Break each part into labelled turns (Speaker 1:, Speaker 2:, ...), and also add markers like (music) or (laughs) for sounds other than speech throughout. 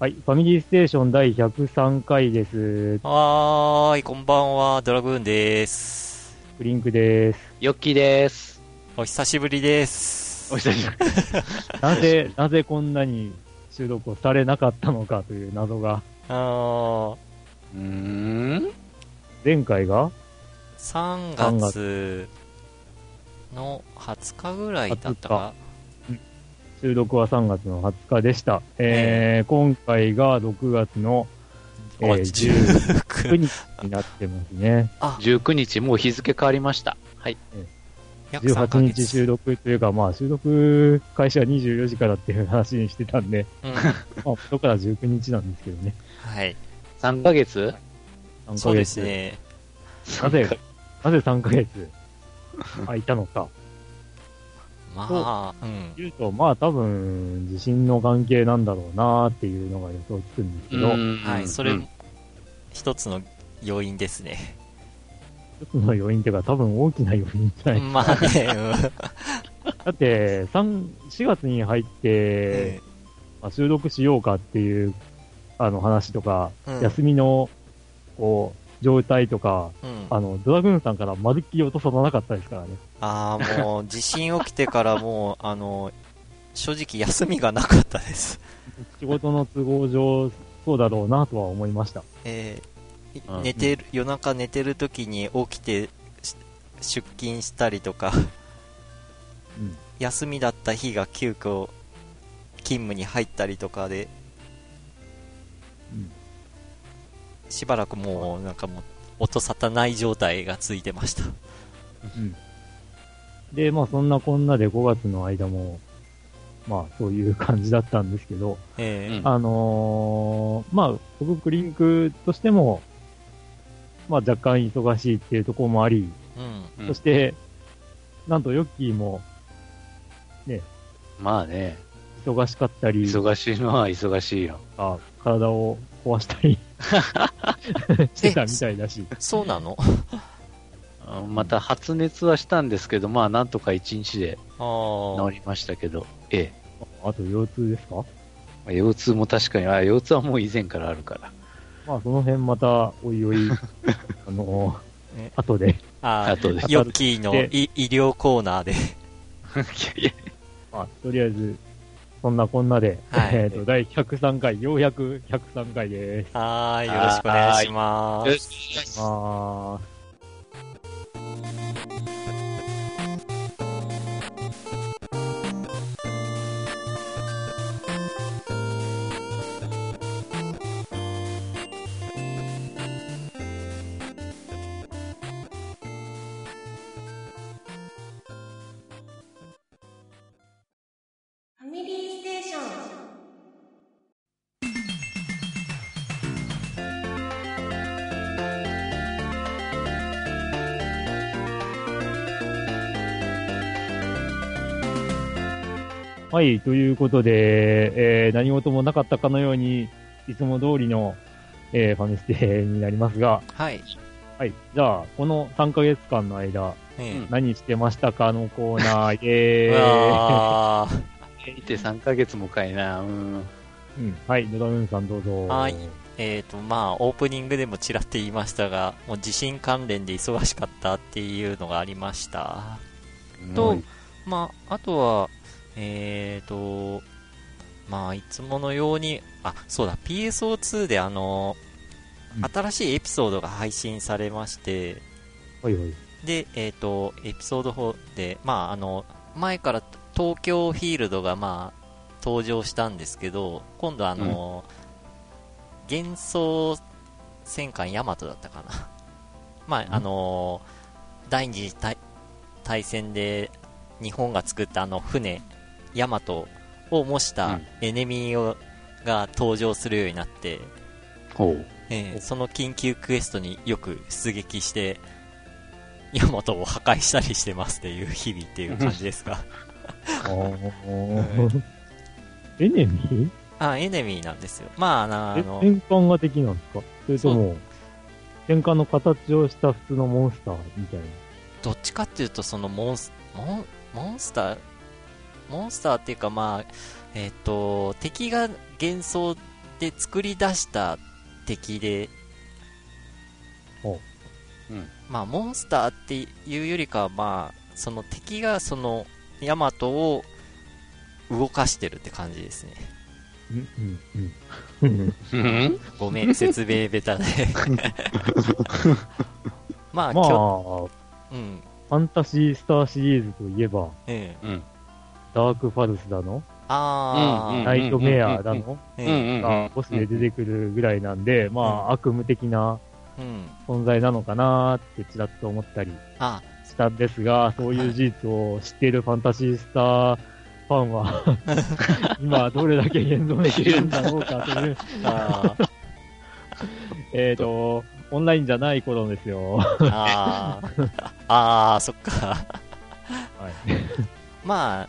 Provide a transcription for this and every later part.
Speaker 1: はい、ファミリーステーション第103回です。
Speaker 2: はーい、こんばんは、ドラグーンです。
Speaker 1: フリンクです。
Speaker 3: ヨッキーです。
Speaker 2: お久しぶりです。
Speaker 3: お久しぶり。
Speaker 1: なぜ、(laughs) なぜこんなに収録をされなかったのかという謎が、
Speaker 2: あー
Speaker 3: うーん
Speaker 1: 前回が
Speaker 2: ？3
Speaker 1: 3
Speaker 2: 月の20日ぐらいだったか
Speaker 1: 収録は3月の20日でした。えー今回が6月の、えー
Speaker 2: お19
Speaker 1: 9日になってますね。
Speaker 2: あ、
Speaker 3: 19日、もう日付変わりました。はい。
Speaker 2: 約3ヶ
Speaker 1: 18
Speaker 2: 月。
Speaker 1: 日収録というか、まあ収録開始は24時からっていう話にしてたんで、
Speaker 2: うん。(laughs)
Speaker 1: まあ、元から19日なんですけどね。
Speaker 2: はい。
Speaker 3: 3ヶ月
Speaker 1: ？3
Speaker 2: そうで
Speaker 1: ヶ月。
Speaker 2: すね。
Speaker 1: なぜ、なぜ3ヶ月？空いたのか。
Speaker 2: まあ、うん。
Speaker 1: 言うと、まあ多分、地震の関係なんだろうなっていうのが予想つくんですけど、
Speaker 2: はい、それ
Speaker 3: うん、
Speaker 2: 一つの要因ですね。
Speaker 1: 一つの要因っていうか多分大きな要因じゃない。
Speaker 2: まあね、
Speaker 1: だって、3、4月に入って、
Speaker 2: え
Speaker 1: まあ、収録しようかっていう、あの話とか、
Speaker 2: うん
Speaker 1: 休みの、こう、状態とか、
Speaker 2: うん。
Speaker 1: あの、ドラグーンさんからまるっきり音沙汰なかったですからね。
Speaker 2: ああ、もう、地震起きてからもう、あの、正直休みがなかったです。
Speaker 1: 仕事の都合上、そうだろうなとは思いました。
Speaker 2: え
Speaker 3: うん
Speaker 2: 寝てる、夜中寝てる時に起きてし出勤したりとか、
Speaker 1: うん。
Speaker 2: 休みだった日が急遽勤務に入ったりとかで、
Speaker 1: うん
Speaker 2: しばらくもうなんかもう音沙汰ない状態が続いてました。
Speaker 1: うん。で、まあそんなこんなで5月の間も、まあそういう感じだったんですけど、
Speaker 2: えー
Speaker 3: うん
Speaker 1: あのーまあ僕クリンクとしても、まあ若干忙しいっていうところもあり、
Speaker 2: うん。
Speaker 3: うん
Speaker 1: そして、なんとヨッキーも
Speaker 3: まあね、
Speaker 1: 忙しかったり、
Speaker 3: 忙しいのは忙しいよ。
Speaker 1: あ体を壊したり (laughs) してたみたいだし、
Speaker 2: そうなの？
Speaker 3: あまた発熱はしたんですけど、まあなんとか1日で治りましたけど、ええ。
Speaker 1: あと腰痛ですか？
Speaker 3: まあ腰痛も確かに、あ腰痛はもう以前からあるから。
Speaker 1: まあその辺またおいおい、(laughs) あのー
Speaker 2: ね
Speaker 1: 後で、
Speaker 2: あ
Speaker 3: とで。
Speaker 2: ヨッキーの医療コーナーで。(laughs)
Speaker 1: まあとりあえず、そんなこんなで、
Speaker 2: はい (laughs)
Speaker 1: えっ、と、第103回、ようやく103回です。
Speaker 2: はーい、よろしくお願いします。
Speaker 1: まあ、はい、ということで、えー何事もなかったかのように、いつも通りの、えーファミステになりますが、
Speaker 2: はい。
Speaker 1: はい、じゃあ、この3ヶ月間の間、
Speaker 2: えー
Speaker 3: うん
Speaker 1: 何してましたかのコーナー、(laughs) イェーイ。
Speaker 2: あー
Speaker 3: いて3ヶ月もかいな。うん。
Speaker 1: うん、はい、ドラムーンさんどうぞ。
Speaker 2: はいえっ、と、まあ、オープニングでもちらって言いましたが、もう地震関連で忙しかったっていうのがありました。と
Speaker 3: うん
Speaker 2: まあ、あとは、えっ、と、まあ、いつものように、あ、そうだ、PSO2 であの、
Speaker 1: うん
Speaker 2: 新しいエピソードが配信されまして、
Speaker 1: はいはい。
Speaker 2: で、えっ、と、エピソード4で、まあ、あの、前から東京フィールドが、まあ、登場したんですけど、今度あの、幻想戦艦ヤマトだったかな。(laughs) まあ、あの、第二次大大戦で日本が作ったあの船、ヤマトを模した
Speaker 3: うん
Speaker 2: エネミーをが登場するようになって。えーその緊急クエストによく出撃して、ヤマトを破壊したりしてますっていう日々っていう感じですか？(laughs)
Speaker 1: エネミー？
Speaker 2: あ、エネミーなんですよ。まあ、あの、あ
Speaker 1: え、
Speaker 2: の
Speaker 1: 戦艦が敵なんですか？それとも、戦艦の形をした普通のモンスターみたいな。
Speaker 2: どっちかっていうと、そのモンス、モン、モンスター、モンスターっていうかまあ、えっ、と、敵が幻想で作り出した敵で、
Speaker 1: ほ
Speaker 3: うん。
Speaker 2: まあ、モンスターっていうよりかは、まあ、その敵がその、ヤマトを動かしてるって感じですね。
Speaker 1: うん、うん、うん。
Speaker 3: うん？
Speaker 2: ごめん、説明ベタで。(laughs) まあ、
Speaker 1: まあ、
Speaker 2: うん、
Speaker 1: ァンタシースターシリーズといえば、
Speaker 2: ええ。
Speaker 3: うん。
Speaker 1: ダークファルスだの、
Speaker 2: あ
Speaker 1: ナイトメアだの、がボスで出てくるぐらいなんで、まあ、悪夢的な
Speaker 2: うん。
Speaker 1: 存在なのかなーってちらっと思ったり
Speaker 2: あ、
Speaker 1: したんですが、そういう事実を知っているファンタシースターファンは、(laughs) 今どれだけ現存できるんだろうかという、(laughs) えっと、オンラインじゃない頃ですよ。
Speaker 2: あー、あー、そっか。
Speaker 1: はい。
Speaker 2: まあ、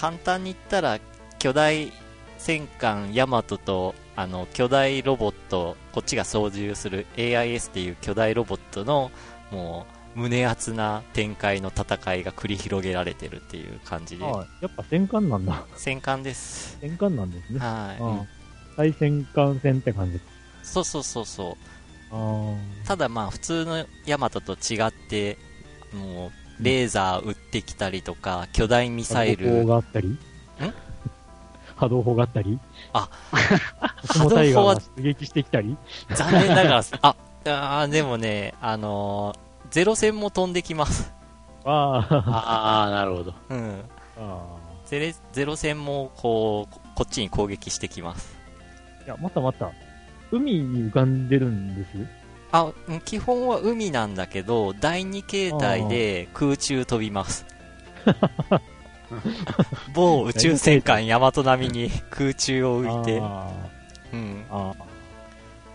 Speaker 2: 簡単に言ったら、巨大戦艦ヤマトと、あの、巨大ロボット、こっちが操縦する AIS っていう巨大ロボットの、もう、胸熱な展開の戦いが繰り広げられてるっていう感じで、
Speaker 1: あやっぱ戦艦なんだ。
Speaker 2: 戦艦です。
Speaker 1: 戦艦なんですね。
Speaker 2: はい。
Speaker 1: ああ対戦艦戦って感じ。
Speaker 2: そうそうそうそう。
Speaker 1: あ
Speaker 2: ただまあ、普通のヤマトと違って、もう、レーザー撃ってきたりとか、巨大ミ
Speaker 1: あ。
Speaker 2: サイ
Speaker 1: 波動砲
Speaker 2: ル、
Speaker 1: があったり？波動砲があったり？
Speaker 2: あ、波動砲は
Speaker 1: が出撃してきたり？
Speaker 2: 残念ながら、あ、あーでもね、あのーゼロ戦も飛んできます。
Speaker 1: あ (laughs) あ、
Speaker 3: ああ、なるほど。
Speaker 2: うん。
Speaker 1: あ
Speaker 2: ゼレゼロ戦も、こう、ここっちに攻撃してきます。
Speaker 1: あ。いや、またまた。海に浮かんでるんです？
Speaker 2: あ、うん基本は海なんだけど、第二形態で空中飛びます。(laughs) 某宇宙戦艦ヤマト並みに空中を浮いて、
Speaker 1: あ
Speaker 2: うん。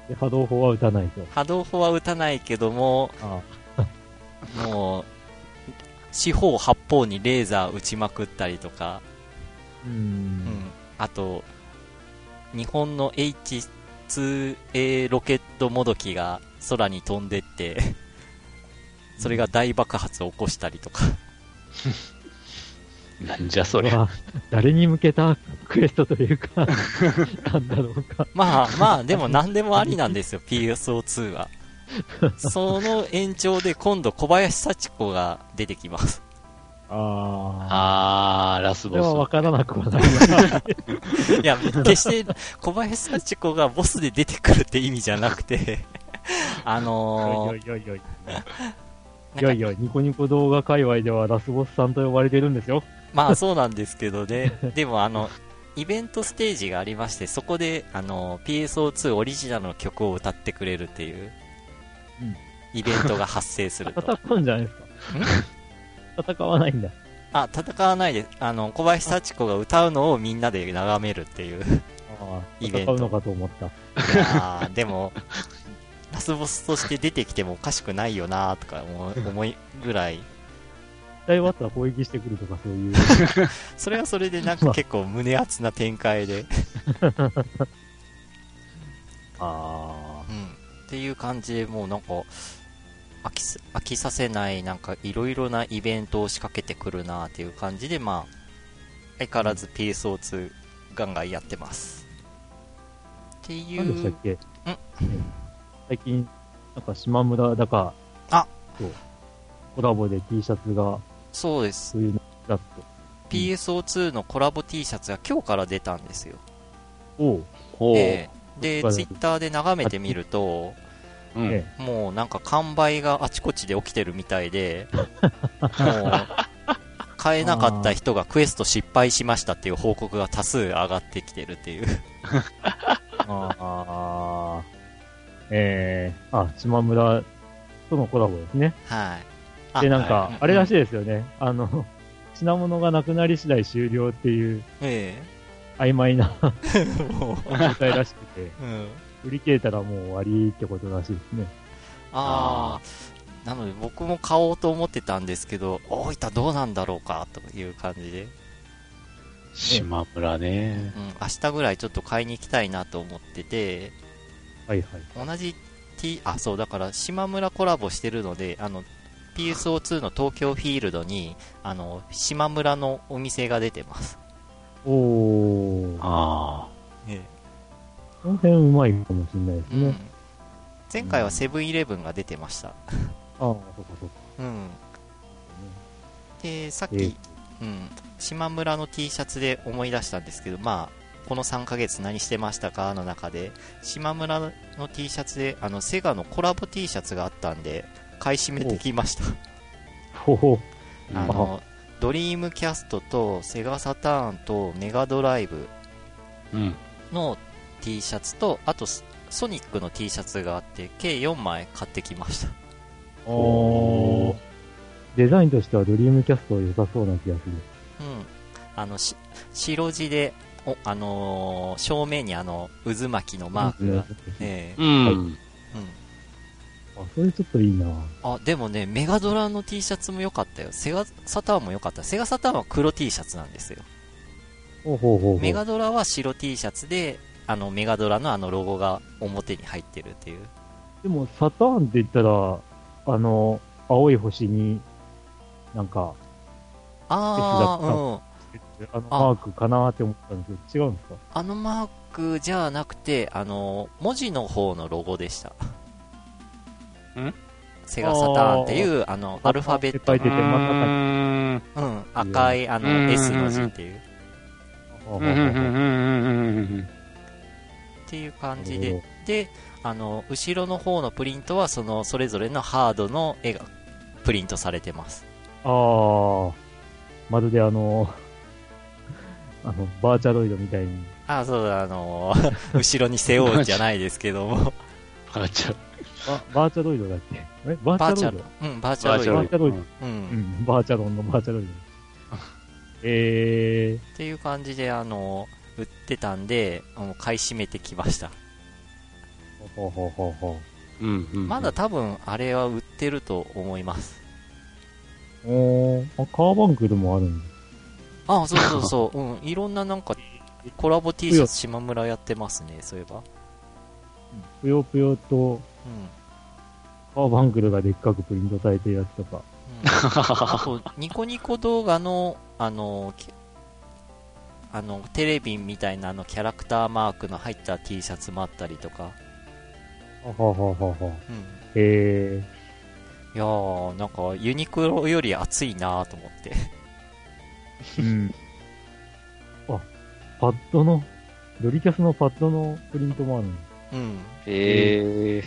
Speaker 1: で、波動砲は撃たないと。
Speaker 2: 波動砲は撃たないけども、
Speaker 1: あ
Speaker 2: もう、四方八方にレーザー撃ちまくったりとか、
Speaker 1: あ。う。
Speaker 2: うんん、あと、日本の H2A ロケットもどきが空に飛んでって、それが大爆発を起こしたりとか。(laughs)
Speaker 3: なんじゃそりゃ。
Speaker 1: これは、誰に向けたクエストというか、(laughs) なんだろうか。
Speaker 2: まあまあ、でも何でもありなんですよ、PSO2 は。その延長で今度小林幸子が出てきます。
Speaker 1: ああ。
Speaker 3: あー、ラス
Speaker 1: それはからなくはない。
Speaker 2: いや、決して小林幸子がボスで出てくるって意味じゃなくて、(laughs) あのー
Speaker 1: いやいやいやいや。
Speaker 2: なんか
Speaker 1: いやいや、ニコニコ動画界隈ではラスボスさんと呼ばれてるんですよ。
Speaker 2: まあそうなんですけどね。(laughs) でもあの、イベントステージがありまして、そこで、あの、PSO2 オリジナルの曲を歌ってくれるっていう、
Speaker 1: うん
Speaker 2: イベントが発生すると。(laughs)
Speaker 1: 戦うんじゃないですか。戦わないんだ。
Speaker 2: あ、戦わないで、あの、小林幸子が歌うのをみんなで眺めるっていう。イベント
Speaker 1: 戦うのかと思った。
Speaker 2: いやーでも、ラスボスとして出てきてもおかしくないよなとか思いぐらい、
Speaker 1: 大ワットは攻撃してくるとかそういう。
Speaker 2: それはそれでなんか結構胸熱な展開で、(laughs)
Speaker 1: あ
Speaker 2: うん。っていう感じでもうなんか、飽きす飽きさせない、なんかいろいろなイベントを仕掛けてくるなっていう感じで、まあ、相変わらず PSO2 ガンガンやってます。ってい
Speaker 1: あ。何でしたっ
Speaker 2: う、
Speaker 1: け最近、なんか島村だか、
Speaker 2: あ
Speaker 1: そう。コラボで T シャツが、
Speaker 2: そうです。
Speaker 1: そういうのだと。
Speaker 2: PSO2 のコラボ T シャツが今日から出たんですよ。
Speaker 1: おう。
Speaker 3: ほう。
Speaker 2: ええで、
Speaker 1: はい
Speaker 2: ツイッターで眺めてみると、
Speaker 3: うん
Speaker 1: え
Speaker 2: もうなんか完売があちこちで起きてるみたいで、(laughs) もう、買えなかった人がクエスト失敗しましたっていう報告が多数上がってきてるっていう。
Speaker 1: ああ。ええあ、島村とのコラボですね。
Speaker 2: はい。あ
Speaker 1: で、なんか
Speaker 3: はい、
Speaker 1: あれらしいですよね。あの、品物がなくなり次第終了っていう
Speaker 2: え
Speaker 1: 曖昧な
Speaker 2: えもう、
Speaker 1: 状態らしくて、
Speaker 2: うん。
Speaker 1: 売り切れたらもう終わりってことらしいですね。
Speaker 2: ああ、なので僕も買おうと思ってたんですけど、大分どうなんだろうか、という感じで。
Speaker 3: 島村ね。
Speaker 2: うん、明日ぐらいちょっと買いに行きたいなと思ってて、
Speaker 1: はいはい。
Speaker 2: 同じ T、あ、そう、だから島村コラボしてるので、あの、PSO2 の東京フィールドに、あの、島村のお店が出てます。
Speaker 1: おー。
Speaker 3: あ
Speaker 2: え
Speaker 1: この辺うまいかもしれないですね。
Speaker 2: うん。前回はセブンイレブンが出てました。
Speaker 1: ああ、そうかそうか。
Speaker 2: うん。で、さっき、
Speaker 1: えー
Speaker 2: うん、島村の T シャツで思い出したんですけど、まあ、この3ヶ月何してましたか？の中で、島村の T シャツで、あの、セガのコラボ T シャツがあったんで、買い占めてきました。
Speaker 1: ほほ。
Speaker 3: あ。
Speaker 2: あの、ドリームキャストとセガサターンとメガドライブ
Speaker 3: うん。
Speaker 2: の T シャツと、あと、ソニックの T シャツがあって、計4枚買ってきました。
Speaker 1: おー。デザインとしてはドリームキャスト良さそうな気がする。
Speaker 2: うん。あの、し、白地で、お、あのー正面にあの、渦巻きのマークが、ええ
Speaker 3: うん。
Speaker 2: うん。
Speaker 1: あ、それちょっといいな
Speaker 2: あ、でもね、メガドラの T シャツも良かったよ。セガサターンも良かった。セガサターンは黒 T シャツなんですよ。
Speaker 1: ほうほうほうほう。
Speaker 2: メガドラは白 T シャツで、あの、メガドラのあのロゴが表に入ってるっていう。
Speaker 1: でも、サターンって言ったら、あの、青い星に、なんか、
Speaker 2: あー、うん。
Speaker 1: あのマークかなって思ったんですけど、違うんですか？
Speaker 2: あのマークじゃなくて、あの、文字の方のロゴでした。
Speaker 3: ん？
Speaker 2: セガサターンっていう、あの、アルファベット。
Speaker 3: うん。
Speaker 2: うん、赤い、あの、
Speaker 3: うん
Speaker 2: S の字っていう。
Speaker 1: ほうほう
Speaker 3: うん。うん。
Speaker 1: ほうほう
Speaker 3: うん。
Speaker 2: っていう感じでで、あの、後ろの方のプリントは、その、それぞれのハードの絵がプリントされてます。
Speaker 1: ああ、まるであの、あの、バーチャロイドみたいに。
Speaker 2: あ、そうだ、あの、(laughs) 後ろに背負うじゃないですけども、
Speaker 3: あ、ちゃ
Speaker 1: ババーチャロイドだっけ？えバ
Speaker 2: バーチャル
Speaker 1: ーチャロイド、
Speaker 2: うん、バーチャル
Speaker 3: バーチャロイド。
Speaker 1: バーチャロイド
Speaker 2: う。
Speaker 1: うんん、バーチャロンのバーチャロイド。(laughs) え
Speaker 2: っていう感じで、あの、売ってたんで、もう買い占めてきました。
Speaker 1: ー、ほうほうほうほ
Speaker 3: うん。うん。
Speaker 2: まだ多分、あれは売ってると思います。
Speaker 1: う。おー、あ、カーバンクルもあるんだ。
Speaker 2: あ、そうそうそう、(laughs) うん、いろんななんか、コラボ T シャツ島村やってますね、そういえば。
Speaker 1: ぷよぷよと、
Speaker 2: うん。
Speaker 1: カーバンクルがでっかくプリントされてるやつとか。
Speaker 2: うん、あと、ニコニコ動画の、あの、きあの、テレビみたいなあのキャラクターマークの入った T シャツもあったりとか。
Speaker 1: ははははは。
Speaker 2: うん。
Speaker 1: え
Speaker 2: いやー、なんか、ユニクロより熱いなーと思って。
Speaker 1: ー、うん。あ、パッドの、ドリキャスのパッドのプリントもあるの。
Speaker 2: うん。
Speaker 3: ええ。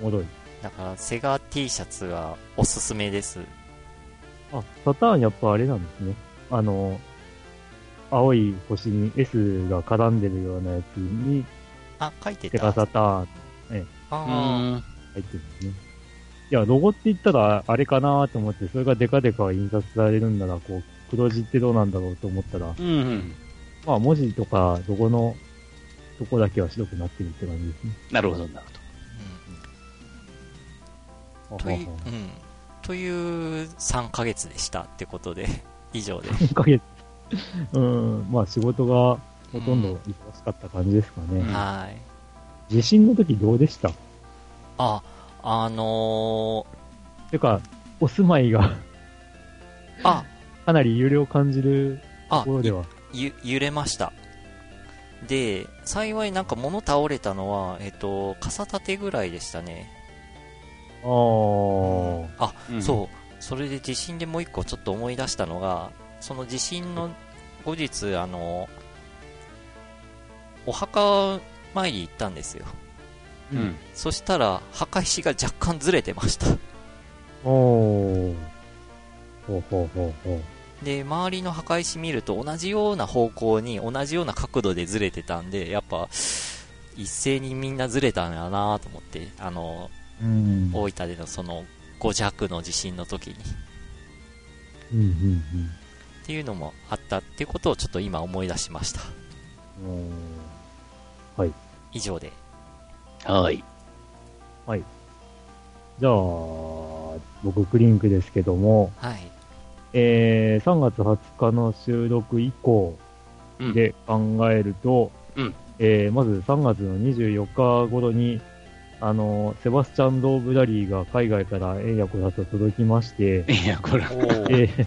Speaker 1: おもろい。
Speaker 2: だから、セガ T シャツがおすすめです。
Speaker 1: あ、サターンやっぱあれなんですね。あの、青い星に S が絡んでるようなやつに、
Speaker 2: あ、書いて
Speaker 1: セ
Speaker 2: た。
Speaker 1: ガサターン
Speaker 3: う
Speaker 2: あ
Speaker 3: ん。
Speaker 1: 入ってるんですね。いや、ロゴって言ったらあれかなと思って、それがデカデカ印刷されるんなら、こう、黒字ってどうなんだろうと思ったら、
Speaker 3: うん。
Speaker 1: まあ文字とかロゴのとこだけは白くなってるって感じですね。
Speaker 3: なるほど、なる
Speaker 2: ーうん。という、うん。という3ヶ月でしたってことで、(laughs) 以上で。
Speaker 1: 1ヶ月。うん、まあ仕事がほとんど忙しかった感じですかね。
Speaker 3: うん
Speaker 2: はい。
Speaker 1: 地震の時どうでした？
Speaker 2: あ、あの
Speaker 1: てか、お住まいが
Speaker 2: ー、あ、
Speaker 1: かなり揺れを感じる
Speaker 2: あ
Speaker 1: ところでは。
Speaker 2: ゆ、揺れました。で、幸いなんか物倒れたのは、えっと、傘立てぐらいでしたね。
Speaker 1: あー。
Speaker 2: あ、
Speaker 3: ほど。
Speaker 2: そう。それで地震でもう一個ちょっと思い出したのが、その地震の後日、あの、お墓参り行ったんですよ。
Speaker 3: う。うん。
Speaker 2: そしたら、墓石が若干ずれてました。
Speaker 1: おー。ほうほうほうほう。
Speaker 2: で、周りの墓石見ると同じような方向に同じような角度でずれてたんで、やっぱ、一斉にみんなずれたんやなと思って、あの、
Speaker 1: うん。
Speaker 2: 大分でのその5弱の地震の時に。
Speaker 1: うんうん
Speaker 2: っていうのもあったっていうことをちょっと今思い出しました。
Speaker 1: うん。おー
Speaker 2: 以上で。
Speaker 3: はい。
Speaker 1: じゃあ、僕クリンクですけども、
Speaker 2: はい。
Speaker 1: えー3月20日の収録以降
Speaker 3: うん。
Speaker 1: で考えると、
Speaker 3: うん。
Speaker 1: えーまず3月の24日頃に、あの、セバスチャン・ドーブダリーが海外から円やこだと届きまして、
Speaker 3: いや、これ、
Speaker 2: おー。
Speaker 1: えー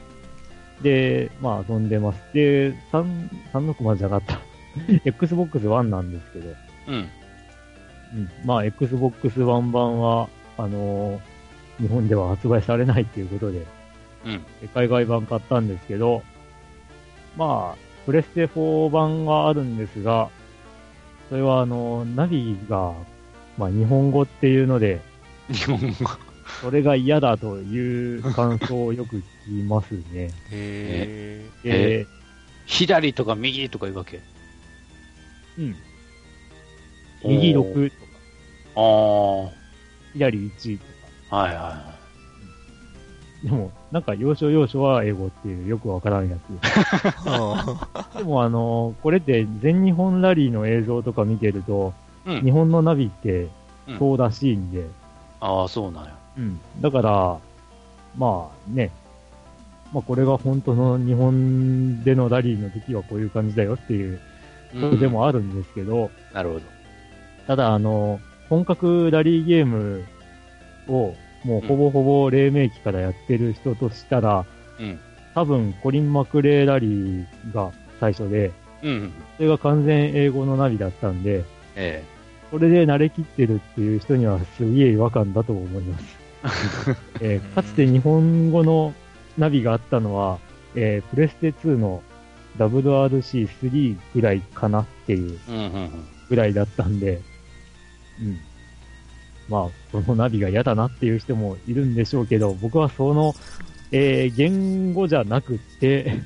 Speaker 1: で、まあ遊んでます。で、3、36までじゃなかった。(laughs) Xbox One なんですけど、
Speaker 3: うん。
Speaker 1: うん、まあ Xbox One 版は、あのー日本では発売されないっていうことで、
Speaker 3: うん。
Speaker 1: 海外版買ったんですけど、まあ、プレステ4版があるんですが、それはあの、ナビが、まあ日本語っていうので、
Speaker 3: 日本語。
Speaker 1: それが嫌だという感想をよく聞きますね。
Speaker 2: へ
Speaker 1: で、
Speaker 3: 左とか右とかいうわけ？
Speaker 1: うん。右
Speaker 3: おー
Speaker 1: 6とか、
Speaker 3: ああ。は
Speaker 1: 左1とか。
Speaker 3: いはいは
Speaker 1: でも、なんか要所要所は英語っていうよくわからんやつ。
Speaker 2: ー
Speaker 1: でもあの、これって全日本ラリーの映像とか見てると、
Speaker 3: い。うん。
Speaker 1: 日本のナビって
Speaker 3: うん
Speaker 1: そうらしいんで、
Speaker 3: ああ、そうなんや。
Speaker 1: うん。だから、まあね、まあこれが本当の日本でのラリーの時はこういう感じだよっていうことでもあるんですけど、
Speaker 3: なるほど。
Speaker 1: ただあの、本格ラリーゲームをもうほぼほぼ黎明期からやってる人としたら、
Speaker 3: うん。
Speaker 1: 多分コリン・マクレーラリーが最初で、
Speaker 3: うん。
Speaker 1: それが完全英語のナビだったんで、
Speaker 3: え
Speaker 1: それで慣れきってるっていう人にはすげえ違和感だと思います。(laughs) えーかつて日本語のナビがあったのは、えープレステ2の WRC3 ぐらいかなっていう
Speaker 3: え。うんうんうん。
Speaker 1: ぐらいだったんで、うん。まあ、このナビが嫌だなっていう人もいるんでしょうけど、僕はその、えー言語じゃなくって、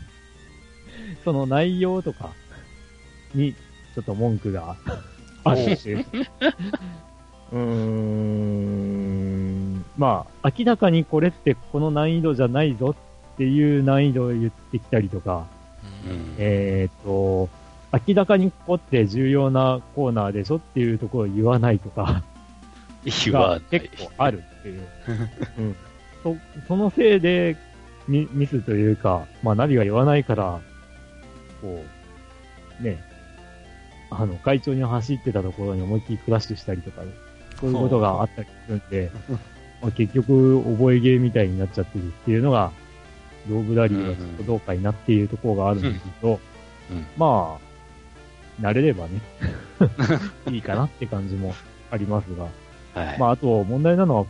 Speaker 1: (laughs) その内容とかに、ちょっと文句があるっていう。(laughs) うーん。まあ、明らかにこれってこの難易度じゃないぞっていう難易度を言ってきたりとか、
Speaker 3: うん
Speaker 1: えっ、と、明らかにここって重要なコーナーでしょっていうところを言わないとかが。結構あるっていう。(laughs) うん、そそのせいでミミスというか、まあナビが言わないから、こう、ね、あの、会長に走ってたところに思いっきりクラッシュしたりとか、そういうことがあったりするんで、まあ、結局覚えゲーみたいになっちゃってるっていうのが、ローブラリーはちょっとどうかいなっていうところがあるんですけど、
Speaker 3: うん
Speaker 1: まあ、慣れればね、(laughs) いいかなって感じもありますが、
Speaker 3: はい。
Speaker 1: まあ、あと問題なのは、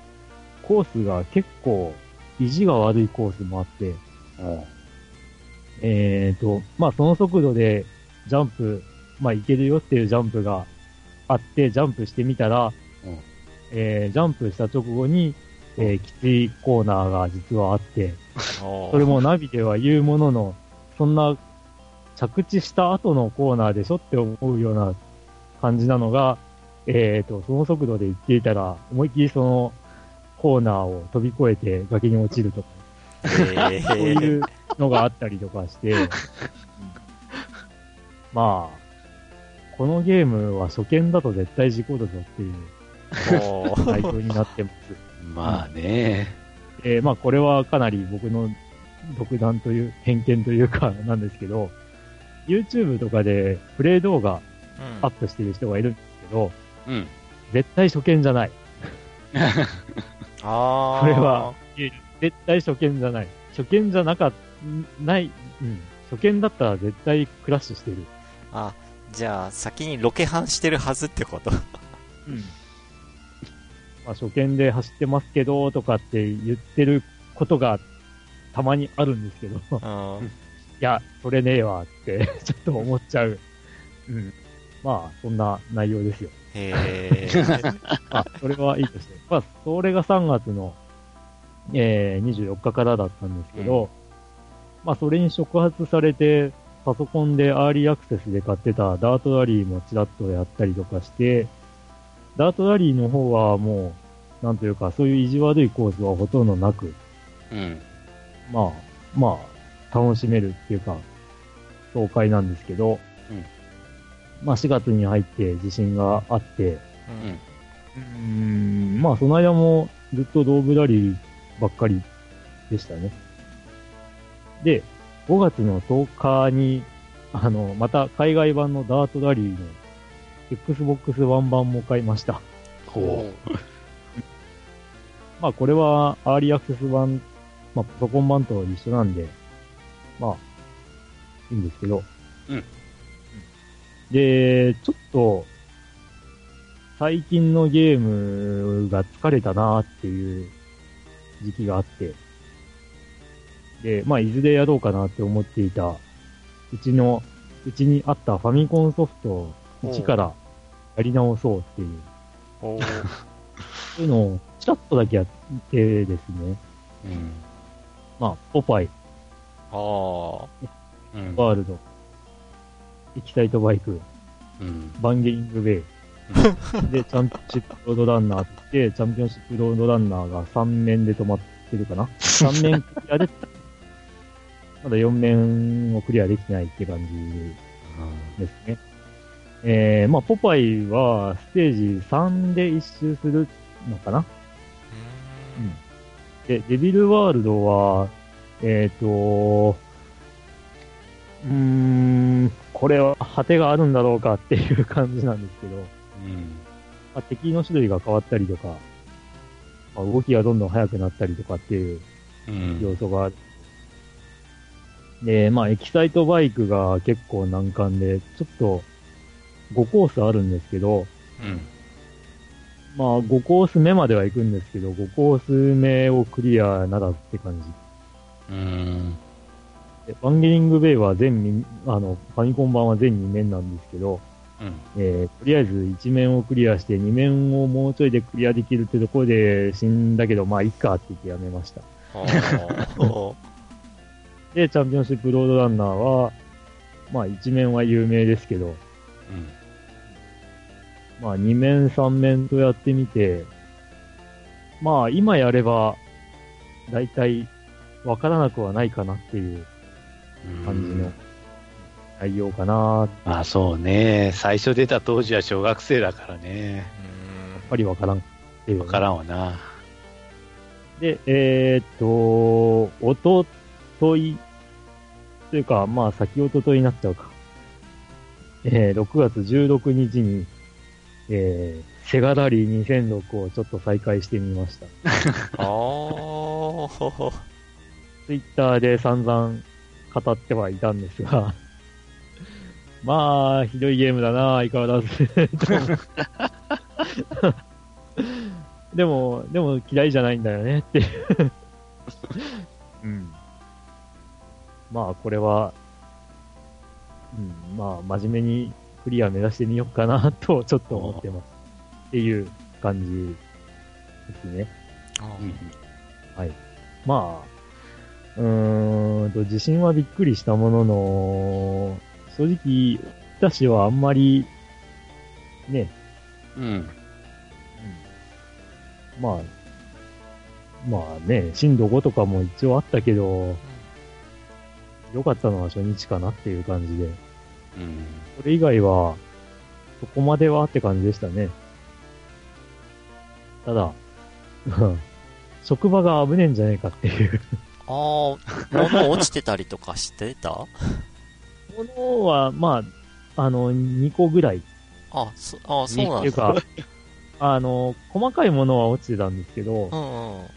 Speaker 1: コースが結構、意地が悪いコースもあって、
Speaker 3: うん
Speaker 1: えっ、と、まあ、その速度でジャンプ、まあ、いけるよっていうジャンプがあって、ジャンプしてみたら、
Speaker 3: うん。
Speaker 1: えージャンプした直後に、えーきついコーナーが実はあって、それもナビでは言うものの、そんな着地した後のコーナーでしょって思うような感じなのが、えっ、と、その速度で行っていたら、思いっきりそのコーナーを飛び越えて崖に落ちるとか、
Speaker 2: へ
Speaker 1: そうい
Speaker 2: ー
Speaker 1: うのがあったりとかして、うん (laughs) まあ、このゲームは初見だと絶対事故るぞっていう
Speaker 2: おー。
Speaker 1: 内容になってます。(laughs)
Speaker 3: まあね。
Speaker 1: えーまあこれはかなり僕の独断という、偏見というかなんですけど、YouTube とかでプレイ動画
Speaker 2: うん。
Speaker 1: アップしてる人がいるんですけど、
Speaker 3: うん。
Speaker 1: 絶対初見じゃない。
Speaker 2: あ
Speaker 1: これは、絶対初見じゃない。初見じゃなかっ、ない、うん。初見だったら絶対クラッシュしてる。
Speaker 2: あ、じゃあ先にロケハンしてるはずってこと？
Speaker 1: うん。(laughs) まあ初見で走ってますけど、とかって言ってることがたまにあるんですけど、
Speaker 2: うん。(laughs)
Speaker 1: いや、それねえわって、ちょっと思っちゃう。うん。まあ、そんな内容ですよ。
Speaker 2: へー
Speaker 1: ま (laughs) あ、それはいいとして。まあ、それが3月の、えー、24日からだったんですけど、まあ、それに触発されて、パソコンでアーリーアクセスで買ってたダートラリーもちらっとやったりとかして、ダートラリーの方はもう、なんというか、そういう意地悪いコースはほとんどなく、
Speaker 3: うん。
Speaker 1: まあ、まあ、楽しめるっていうか、爽快なんですけど、
Speaker 3: うん
Speaker 1: まあ4月に入って地震があって、
Speaker 2: うん
Speaker 1: うーん、まあその間もずっとドーブラリーばっかりでしたね。で、5月の10日に、あの、また海外版のダートラリーの Xbox One 版も買いました。
Speaker 3: ほ (laughs)
Speaker 1: まあこれはアーリーアクセス版、まあパソコン版と一緒なんで、まあ、いいんですけど。
Speaker 3: うん。
Speaker 1: で、ちょっと、最近のゲームが疲れたなっていう時期があって、で、まあいずれやろうかなって思っていた、うちの、うちにあったファミコンソフトを一からやり直そうっていう、そう (laughs) いうのをちらっとだけやってですね、
Speaker 3: う。うん。
Speaker 1: まあ、ポパイ、
Speaker 2: あー
Speaker 3: うん。
Speaker 1: ワールド、エキサイトバイク、
Speaker 3: うん。
Speaker 1: バンゲリングウェイ、で、チャンピオンシップロードランナーって、チャンピオンシップロードランナーが3面で止まってるかな ?3 面クリアで、(laughs) まだ4面をクリアできないって感じですね。えー、まあ、ポパイはステージ3で一周するのかな？うん。で、デビルワールドは、えっ、と、うーん、これは果てがあるんだろうかっていう感じなんですけど、
Speaker 3: うん。
Speaker 1: まあ、敵の種類が変わったりとか、まあ、動きがどんどん速くなったりとかっていう
Speaker 3: うん。
Speaker 1: 要素がある。で、まあ、エキサイトバイクが結構難関で、ちょっと5コースあるんですけど、
Speaker 3: うん。
Speaker 1: まあ、5コース目までは行くんですけど、5コース目をクリアならずって感じ。
Speaker 3: うん。
Speaker 1: でバンゲリングベイは全み、あの、ファミコン版は全2面なんですけど、
Speaker 3: うん。
Speaker 1: えーとりあえず1面をクリアして2面をもうちょいでクリアできるってところで死んだけど、まあいいかって言ってやめました。(laughs) で、チャンピオンシップロードランナーは、まあ1面は有名ですけど、まあ2面3面とやってみて、まあ今やれば、だいたいわからなくはないかなっていう
Speaker 3: うん。
Speaker 1: 感じの内容かな、やっ
Speaker 3: まあそうね。最初出た当時は小学生だからね。
Speaker 1: ぱりわからんっていうね、
Speaker 3: わからんわな。
Speaker 1: で、えーっと、おととい、というか、まあ、先おとといになっちゃうか。えー、6月16日に、えー、セガラリー2006をちょっと再開してみました。(laughs)
Speaker 2: あー
Speaker 1: ツイッターで散々語ってはいたんですが、(laughs) まあ、ひどいゲームだな、相変わらず。(laughs) でも、でも嫌いじゃないんだよねっていう。うん。まあ、これは、うん、まあ、真面目にクリア目指してみようかなと、ちょっと思ってます。っていう感じですね。はい。まあ、うーんと、地震はびっくりしたものの、正直、私はあんまり、ね、
Speaker 3: うん。
Speaker 1: まあ、まあね、震度5とかも一応あったけど、良かったのは初日かなっていう感じで、
Speaker 3: うん。
Speaker 1: それ以外は、そこまではって感じでしたね。ただ、(laughs) 職場が危ねえんじゃねえかっていう。
Speaker 2: あー、物落ちてたりとかしてた？
Speaker 1: ものは、まあ、あの、2個ぐらい。
Speaker 2: あ、そあそうなんだ。
Speaker 1: っていうか、あの、細かいものは落ちてたんですけど、
Speaker 2: うんうん。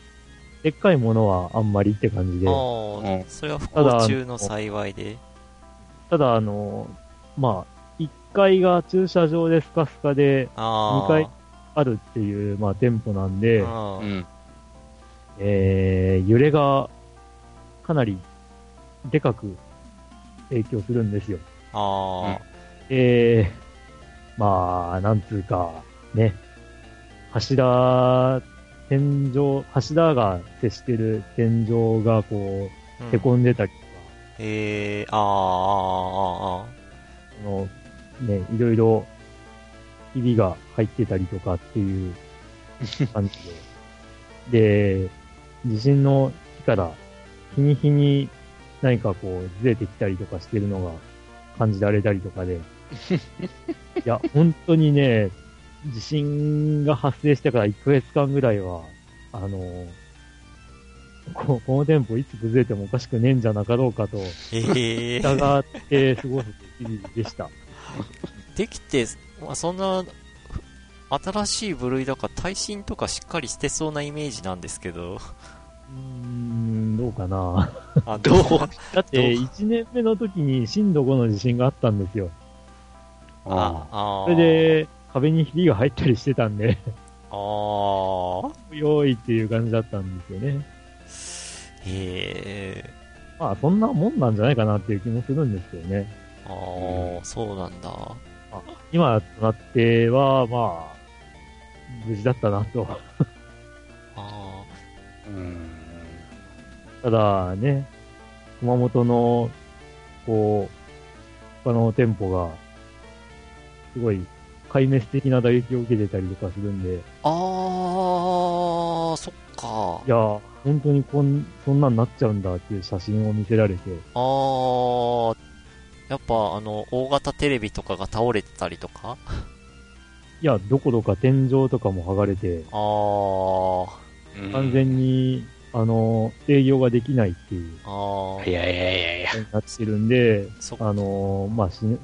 Speaker 1: でっかいものはあんまりって感じで、
Speaker 2: あ
Speaker 3: うん
Speaker 2: あ、それは不
Speaker 1: ただ
Speaker 2: 幸中の幸いで。
Speaker 1: ただ、あの、まあ、1階が駐車場でスカスカで
Speaker 2: ああ。
Speaker 1: 二階あるっていう、まあ、店舗なんで。えー、揺れがかなりでかく影響するんですよ。
Speaker 2: あ
Speaker 1: えー、まあ、なんつうか、ね、柱、天井、柱が接してる天井がこ
Speaker 2: あ。
Speaker 1: う、へこんでたりとか、
Speaker 2: えー、ああ、ああ、あ
Speaker 1: その、ね、いろいろ、ひびが入ってたりとかっていう (laughs) 感じで。で、地震の日から、日に日に何かこう、ずれてきたりとかしてるのが感じられたりとかで。(laughs) いや、本当にね、地震が発生してから1ヶ月間ぐらいは、あの、ここの店舗いつ崩れてもおかしくねえんじゃなかろうかと、
Speaker 2: ええ
Speaker 1: 疑って過ごす日々でした。
Speaker 2: できて、まあ、そんな、ふ新しい部類だから耐震とかしっかりしてそうなイメージなんですけど。
Speaker 1: うーん、どうかな。
Speaker 2: あ
Speaker 3: どう？(laughs)
Speaker 1: だって、1年目の時に震度5の地震があったんですよ。
Speaker 2: あ、あ
Speaker 1: それで、壁にひびが入ったりしてたんで、
Speaker 2: ああ、
Speaker 1: 用意っていう感じだったんですよね。
Speaker 2: へえ、
Speaker 1: まあ、そんなもんなんじゃないかなっていう気もするんですけどね。
Speaker 2: ああ、そうなんだ。
Speaker 1: 今となっては、まあ、無事だったなと。
Speaker 2: あ
Speaker 3: うん。
Speaker 1: ただね、熊本の、こう、他の店舗が、すごい、壊滅的な打撃を受けてたりとかするんで、
Speaker 2: あ、ああ、そっか。
Speaker 1: いや、本当にこん、そんなんなっちゃうんだっていう写真を見せられて、
Speaker 2: ああ、やっぱあの、大型テレビとかが倒れてたりとか？
Speaker 1: いや、どこどか天井とかも剥がれて、
Speaker 2: ああ、
Speaker 1: 完全に、あの、営業ができないっていう、
Speaker 2: ああ
Speaker 3: い、やいやいやいや。
Speaker 1: になってるんで、
Speaker 2: そっ
Speaker 1: あの、まあ、し品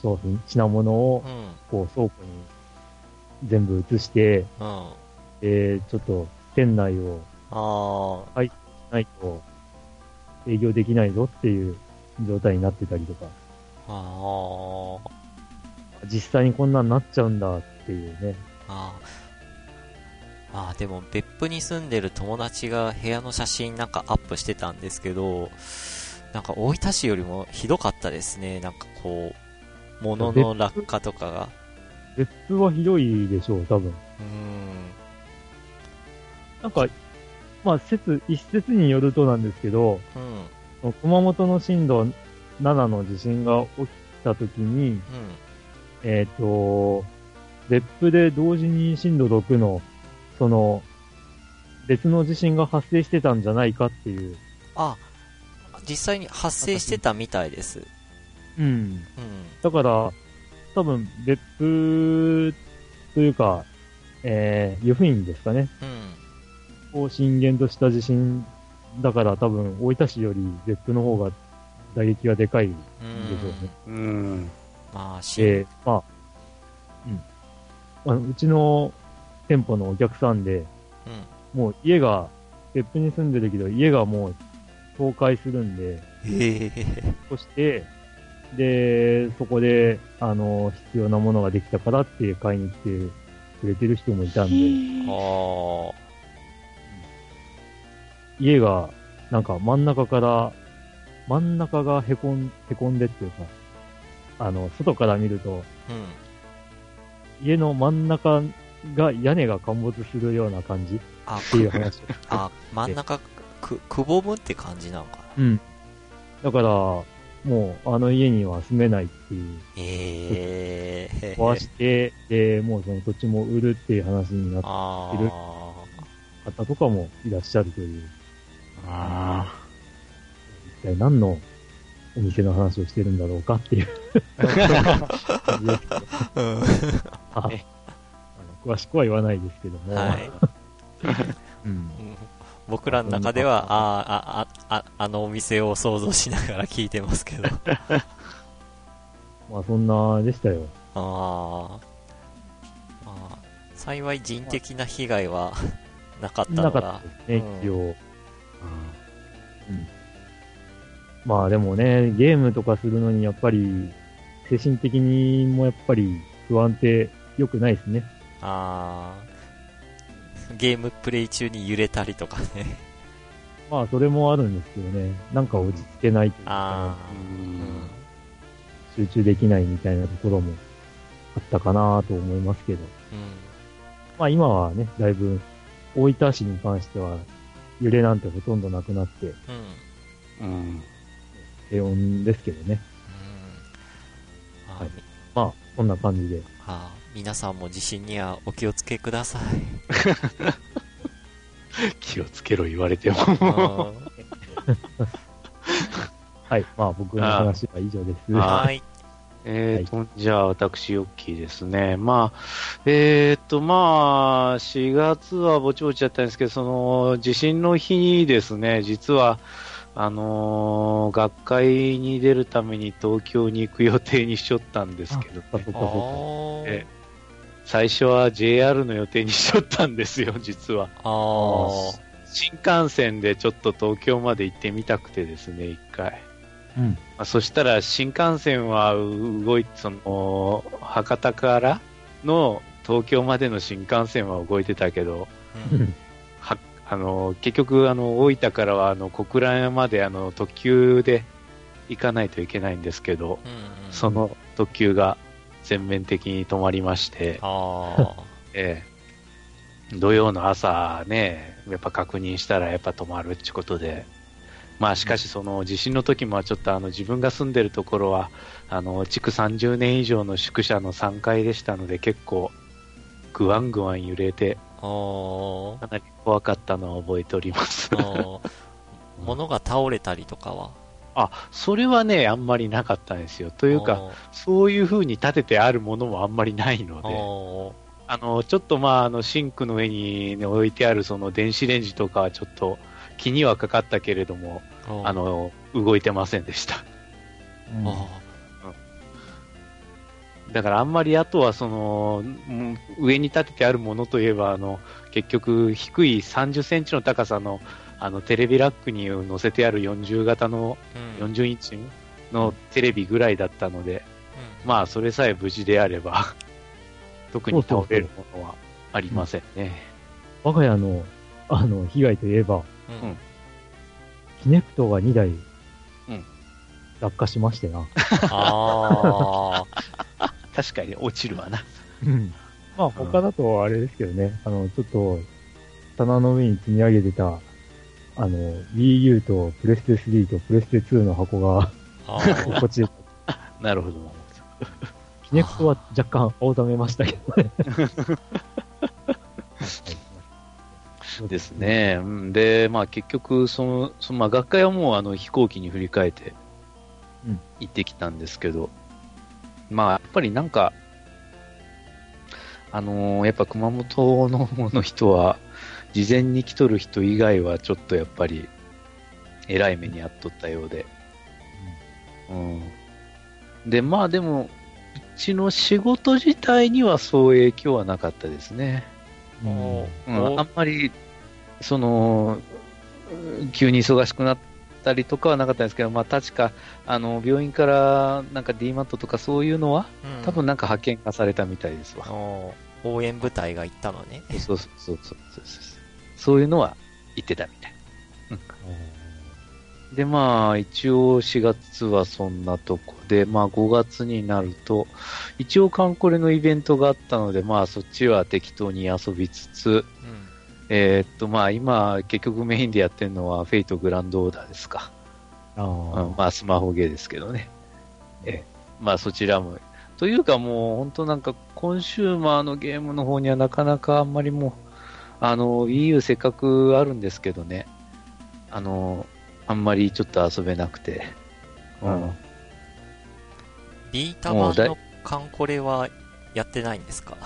Speaker 1: 商品、品物を
Speaker 2: う、ん、
Speaker 1: こう、倉庫に全部移して、
Speaker 2: うん。
Speaker 1: えー、ちょっと、店内を
Speaker 2: あ
Speaker 1: ないと、営業できないぞっていう状態になってたりとか、
Speaker 2: あ、ああ、
Speaker 1: 実際にこんなんなっちゃうんだっていうね。
Speaker 2: ああ。ああ、でも別府に住んでる友達が部屋の写真なんかアップしてたんですけど、なんか大分市よりもひどかったですね。なんかこう、物の落下とかが。
Speaker 1: 別府はひどいでしょう、多分。
Speaker 2: うーん。
Speaker 1: なんか、まあ、説、一説によるとなんですけど、
Speaker 2: うん。
Speaker 1: 熊本の震度7の地震が起きた時に、
Speaker 2: うん。
Speaker 1: えっ、と、別府で同時に震度6の、その、別の地震が発生してたんじゃないかっていう。
Speaker 2: あ、実際に発生してたみたいです。
Speaker 1: うん。
Speaker 2: うん。
Speaker 1: だから、多分、別府というか、えー、湯布院ですかね。
Speaker 2: うん。
Speaker 1: を震源とした地震だから多分、大分市より別府の方が打撃がでかいんでしょうね。
Speaker 3: うん。
Speaker 2: まあ、し、
Speaker 1: で、まあ、うん。あのうちの店舗のお客さんで、
Speaker 2: うん。
Speaker 1: もう家が、別府に住んでるけど、家がもう倒壊するんで。そして、で、そこで、あの、必要なものができたからって買いに来てくれてる人もいたんで、
Speaker 2: あ
Speaker 1: 家が、なんか真ん中から、真ん中がへこん、へこんでっていうか、あの、外から見ると、
Speaker 2: あ。うん。
Speaker 1: 家の真ん中が屋根が陥没するような感じっ
Speaker 2: あ、
Speaker 1: ていう話を。
Speaker 2: あ、真ん中、く、くぼむって感じなのかな。
Speaker 1: うん。だから、もう、あの家には住めないっていう、
Speaker 2: ええ
Speaker 1: 壊して、で、もうその土地も売るっていう話になった
Speaker 2: あ
Speaker 1: いる
Speaker 2: あ。
Speaker 1: 方とかもいらっしゃるという、
Speaker 3: あ
Speaker 1: 一体何のお店の話をしてるんだろうかっていう
Speaker 2: うん。(laughs)
Speaker 1: 詳しくは言わないですけども、
Speaker 2: はい。(laughs)
Speaker 1: うん
Speaker 2: うん僕らの中では、ああ、あ、あ、あのお店を想像しながら聞いてますけど。(laughs)
Speaker 1: まあそんなでしたよ。
Speaker 2: ああ。まあ、幸い人的な被害は (laughs) なかった
Speaker 1: なかったですね、
Speaker 2: うん
Speaker 1: 一応。まあでもね、ゲームとかするのにやっぱり、精神的にもやっぱり不安定良くないですね。
Speaker 2: ああ。ゲームプレイ中に揺れたりとかね。
Speaker 1: まあそれもあるんですけどね、なんか落ち着けないというか。集中できないみたいなところもあったかなと思いますけど。
Speaker 2: うん。
Speaker 1: まあ今はね、だいぶ大分市に関しては揺れなんてほとんどなくなって
Speaker 2: うん。うん。
Speaker 3: うん。
Speaker 1: 平穏ですけどね。はいまあこんな感じで。
Speaker 2: あー皆さんも地震にはお気をつけください。(laughs)
Speaker 3: 気をつけろ言われても。
Speaker 2: うん (laughs)
Speaker 1: はい。まあ僕の話は以上です。
Speaker 3: あ
Speaker 2: はい。
Speaker 3: えーと、じゃあ私、ヨッキーですね。まあ、えーと、まあ、4月はぼちぼちだったんですけど、その、地震の日にですね、実は、あのー学会に出るために東京に行く予定にしちょったんですけど、
Speaker 1: あ
Speaker 3: 最初は JR の予定にしちょったんですよ、(laughs) 実は。新幹線でちょっと東京まで行ってみたくてですね、一回。
Speaker 1: うん。
Speaker 3: まあ、そしたら新幹線は動いその、博多からの東京までの新幹線は動いてたけど、
Speaker 2: うん
Speaker 3: はあの結局あの、大分からはあの小倉山まであの特急で行かないといけないんですけど、
Speaker 2: うんうん
Speaker 3: その特急が全面的に止まりまして、
Speaker 2: あ
Speaker 3: ええ、土曜の朝ね、やっぱ確認したらやっぱ止まるってことで、まあしかしその地震の時もちょっとあの自分が住んでるところは、あの、築30年以上の宿舎の3階でしたので結構、ぐわんぐわん揺れて、かなり怖かったのを覚えております。(laughs)
Speaker 2: 物が倒れたりとかは？
Speaker 3: あ、それはね、あんまりなかったんですよ。と
Speaker 2: と
Speaker 3: いうか、そういう風に立ててあるものもあんまりないので、あの、ちょっとまあ、あの、シンクの上に、ね、置いてあるその電子レンジとかはちょっと気にはかかったけれども、あの、動いてませんでした。
Speaker 1: うん。
Speaker 2: あ
Speaker 3: だからあんまりあとはその、うん上に立ててあるものといえば、あの、結局低い30センチの高さの、あの、テレビラックに載せてある40型の、
Speaker 2: ーうん。
Speaker 3: 40インチのテレビぐらいだったので、
Speaker 2: うん。
Speaker 3: まあ、それさえ無事であれば、(laughs) 特に倒れるものはありませんね。
Speaker 1: 我が家の、あの、被害といえば、
Speaker 2: うん。
Speaker 1: キネクトが2台、
Speaker 3: うん。
Speaker 1: 落下しましてな。(laughs)
Speaker 2: あ
Speaker 3: 確かに落ちるわな。
Speaker 1: うん。まあ、他だとあれですけどね、あの、ちょっと、棚の上に積み上げてた、あの、Wii U とプレステ3とプレステ2の箱が、こっちで、(laughs)
Speaker 3: なるほど。
Speaker 1: キネクトは若干青ざめましたけどね。(laughs)
Speaker 3: ですね。うんで、まあ結局、その、そのまあ学会はもうあの飛行機に振り替えて
Speaker 1: うん
Speaker 3: 行ってきたんですけど、まあやっぱりなんか、あのーやっぱ熊本の方の人は、事前に来とる人以外はちょっとやっぱり、偉い目にあっとったようで。うん。で、まあでも、うちの仕事自体にはそう影響はなかったですね。
Speaker 1: うん
Speaker 3: あんまり、その、うん急に忙しくなったりとかはなかったんですけど、まあ確か、あの、病院からなんか DMAT とかそういうのは、
Speaker 2: うん
Speaker 3: 多分なんか派遣がされたみたいですわ。
Speaker 2: 応援部隊が行ったのね。
Speaker 3: そうそうそうそうそうそう。いうのは言ってたみたい。で、まあ、一応4月はそんなとこで、まあ5月になると、一応カンコレのイベントがあったので、まあそっちは適当に遊びつつ、
Speaker 2: うん
Speaker 3: えーっと、まあ今、結局メインでやってるのは、フェイトグランドオーダーですか。
Speaker 1: あ
Speaker 3: うん
Speaker 1: ー
Speaker 3: まあスマホゲーですけどね。ええまあそちらも。というかもう本当なんかコンシューマーのゲームの方にはなかなかあんまりもう、あの、Wii U せっかくあるんですけどね。あの、あんまりちょっと遊べなくて。うん。
Speaker 2: ビータ版のカンコレはやってないんですか？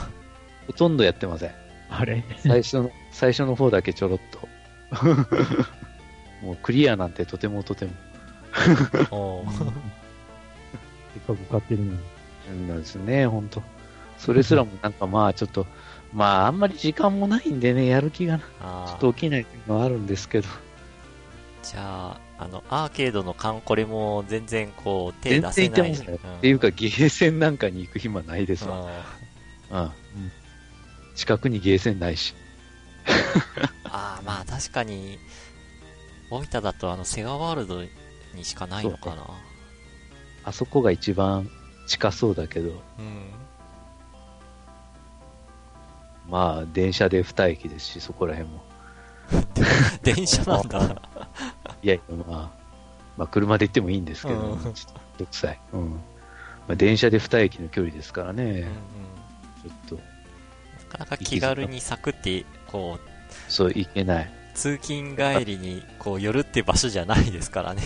Speaker 3: ほとんどやってません。
Speaker 1: あれ？
Speaker 3: 最初の、最初の方だけちょろっと。(laughs) もうクリアなんてとてもとても。(laughs)
Speaker 1: せっかく買ってるのに。
Speaker 3: なんですね、本当それすらもなんかまあちょっと、まああんまり時間もないんでね、やる気がなちょっと起きないっていうのはあるんですけど、
Speaker 2: じゃあ、あの、アーケードのカンコレも全然こう、手
Speaker 3: 全
Speaker 2: 出せない
Speaker 3: 然行ってま。っていうか、ゲーセンなんかに行く暇ないですわ。うん。近くにゲーセンないし。(laughs)
Speaker 2: ああ、まあ確かに、大分だとあの、セガワールドにしかないのかな。
Speaker 3: あそこが一番近そうだけど、
Speaker 2: うん。
Speaker 3: まあ電車で二駅ですし、そこら辺も。(laughs)
Speaker 2: 電車なんだ。
Speaker 3: い (laughs) やいや、まあ、まあ車で行ってもいいんですけど、
Speaker 2: うん
Speaker 3: ちょっと。うん。まあ、電車で二駅の距離ですから
Speaker 2: うん
Speaker 3: ね
Speaker 2: うん、
Speaker 3: ちょっと、
Speaker 2: なかなか気軽にサクって、こう、
Speaker 3: そう、行けない。
Speaker 2: 通勤帰りにこう寄るって場所じゃないですからね。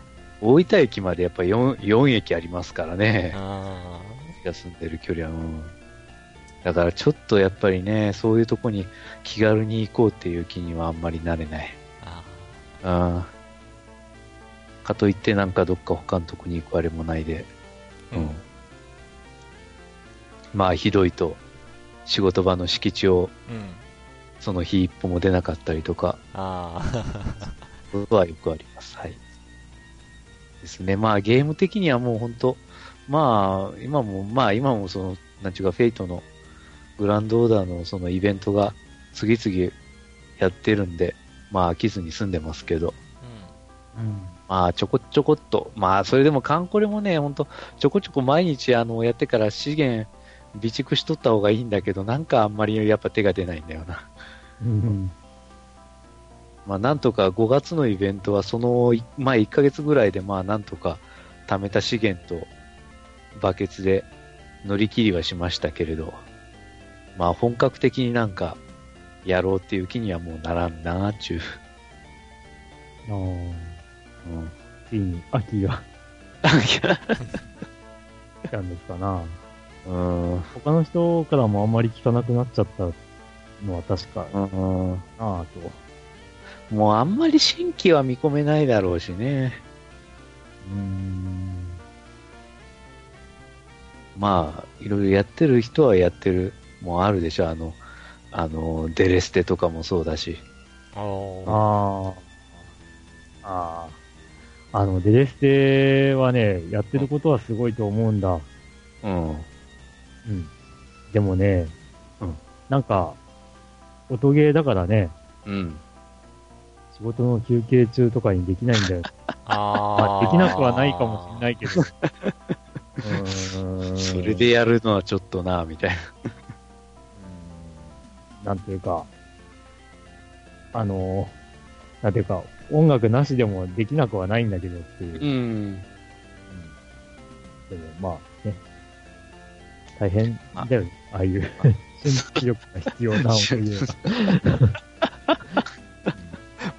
Speaker 2: (laughs)
Speaker 3: 大分駅までやっぱ 4, 4駅ありますからね。
Speaker 2: あ
Speaker 3: が住んでる距離は、うん。だからちょっとやっぱりね、そういうとこに気軽に行こうっていう気にはあんまりなれない。
Speaker 2: ーあ
Speaker 3: うん。かといってなんかどっか他のとこに行くあれもないで。
Speaker 2: ー。
Speaker 3: うん。まあひどいと、仕事場の敷地を
Speaker 2: うん。
Speaker 3: その日一歩も出なかったりとか、
Speaker 2: ああ。
Speaker 3: ことはよくあります。はい。ですね。まあゲーム的にはもう本当まあ今も、まあ今もその、なんちゅうかフェイトのグランドオーダーのそのイベントが次々やってるんで、まあ飽きずに済んでますけど、
Speaker 1: うん。
Speaker 3: まあちょこちょこっと、まあそれでもカンコレもね、本当ちょこちょこ毎日あのやってから資源備蓄しとった方がいいんだけど、なんかあんまりやっぱ手が出ないんだよな。
Speaker 1: うん。
Speaker 3: まあ、なんとか5月のイベントはそのい前1ヶ月ぐらいで、まあ、なんとか貯めた資源とバケツで乗り切りはしましたけれど、まあ、本格的になんかやろうっていう気にはもうならんなーちゅう。
Speaker 1: ああ、
Speaker 3: うん。
Speaker 1: ついに秋が来たんですかな。
Speaker 3: うん。
Speaker 1: 他の人からもあんまり聞かなくなっちゃったのは確か
Speaker 3: うん。
Speaker 1: なぁと。
Speaker 3: もうあんまり新規は見込めないだろうしね。
Speaker 1: うーん。
Speaker 3: まあ、いろいろやってる人はやってるもんあるでしょ。あの、あの、デレステとかもそうだし。
Speaker 1: ああ。ああ。あの、デレステはね、やってることはすごいと思うんだ。
Speaker 3: うん。
Speaker 1: うん。でもね、
Speaker 3: うん
Speaker 1: なんか、音ゲーだからね、
Speaker 3: うん。
Speaker 1: 仕事の休憩中とかにできないんだよ。ま (laughs)
Speaker 2: あー
Speaker 1: あ、できなくはないかもしれないけど。(laughs) うーん。
Speaker 3: それでやるのはちょっとな、みたいな。
Speaker 1: なんていうか、あの、なんていうか、音楽なしでもできなくはないんだけどっていう。
Speaker 3: ん。
Speaker 1: でもまあね、大変だよね。ああいう瞬発力が必要な音ゲーが。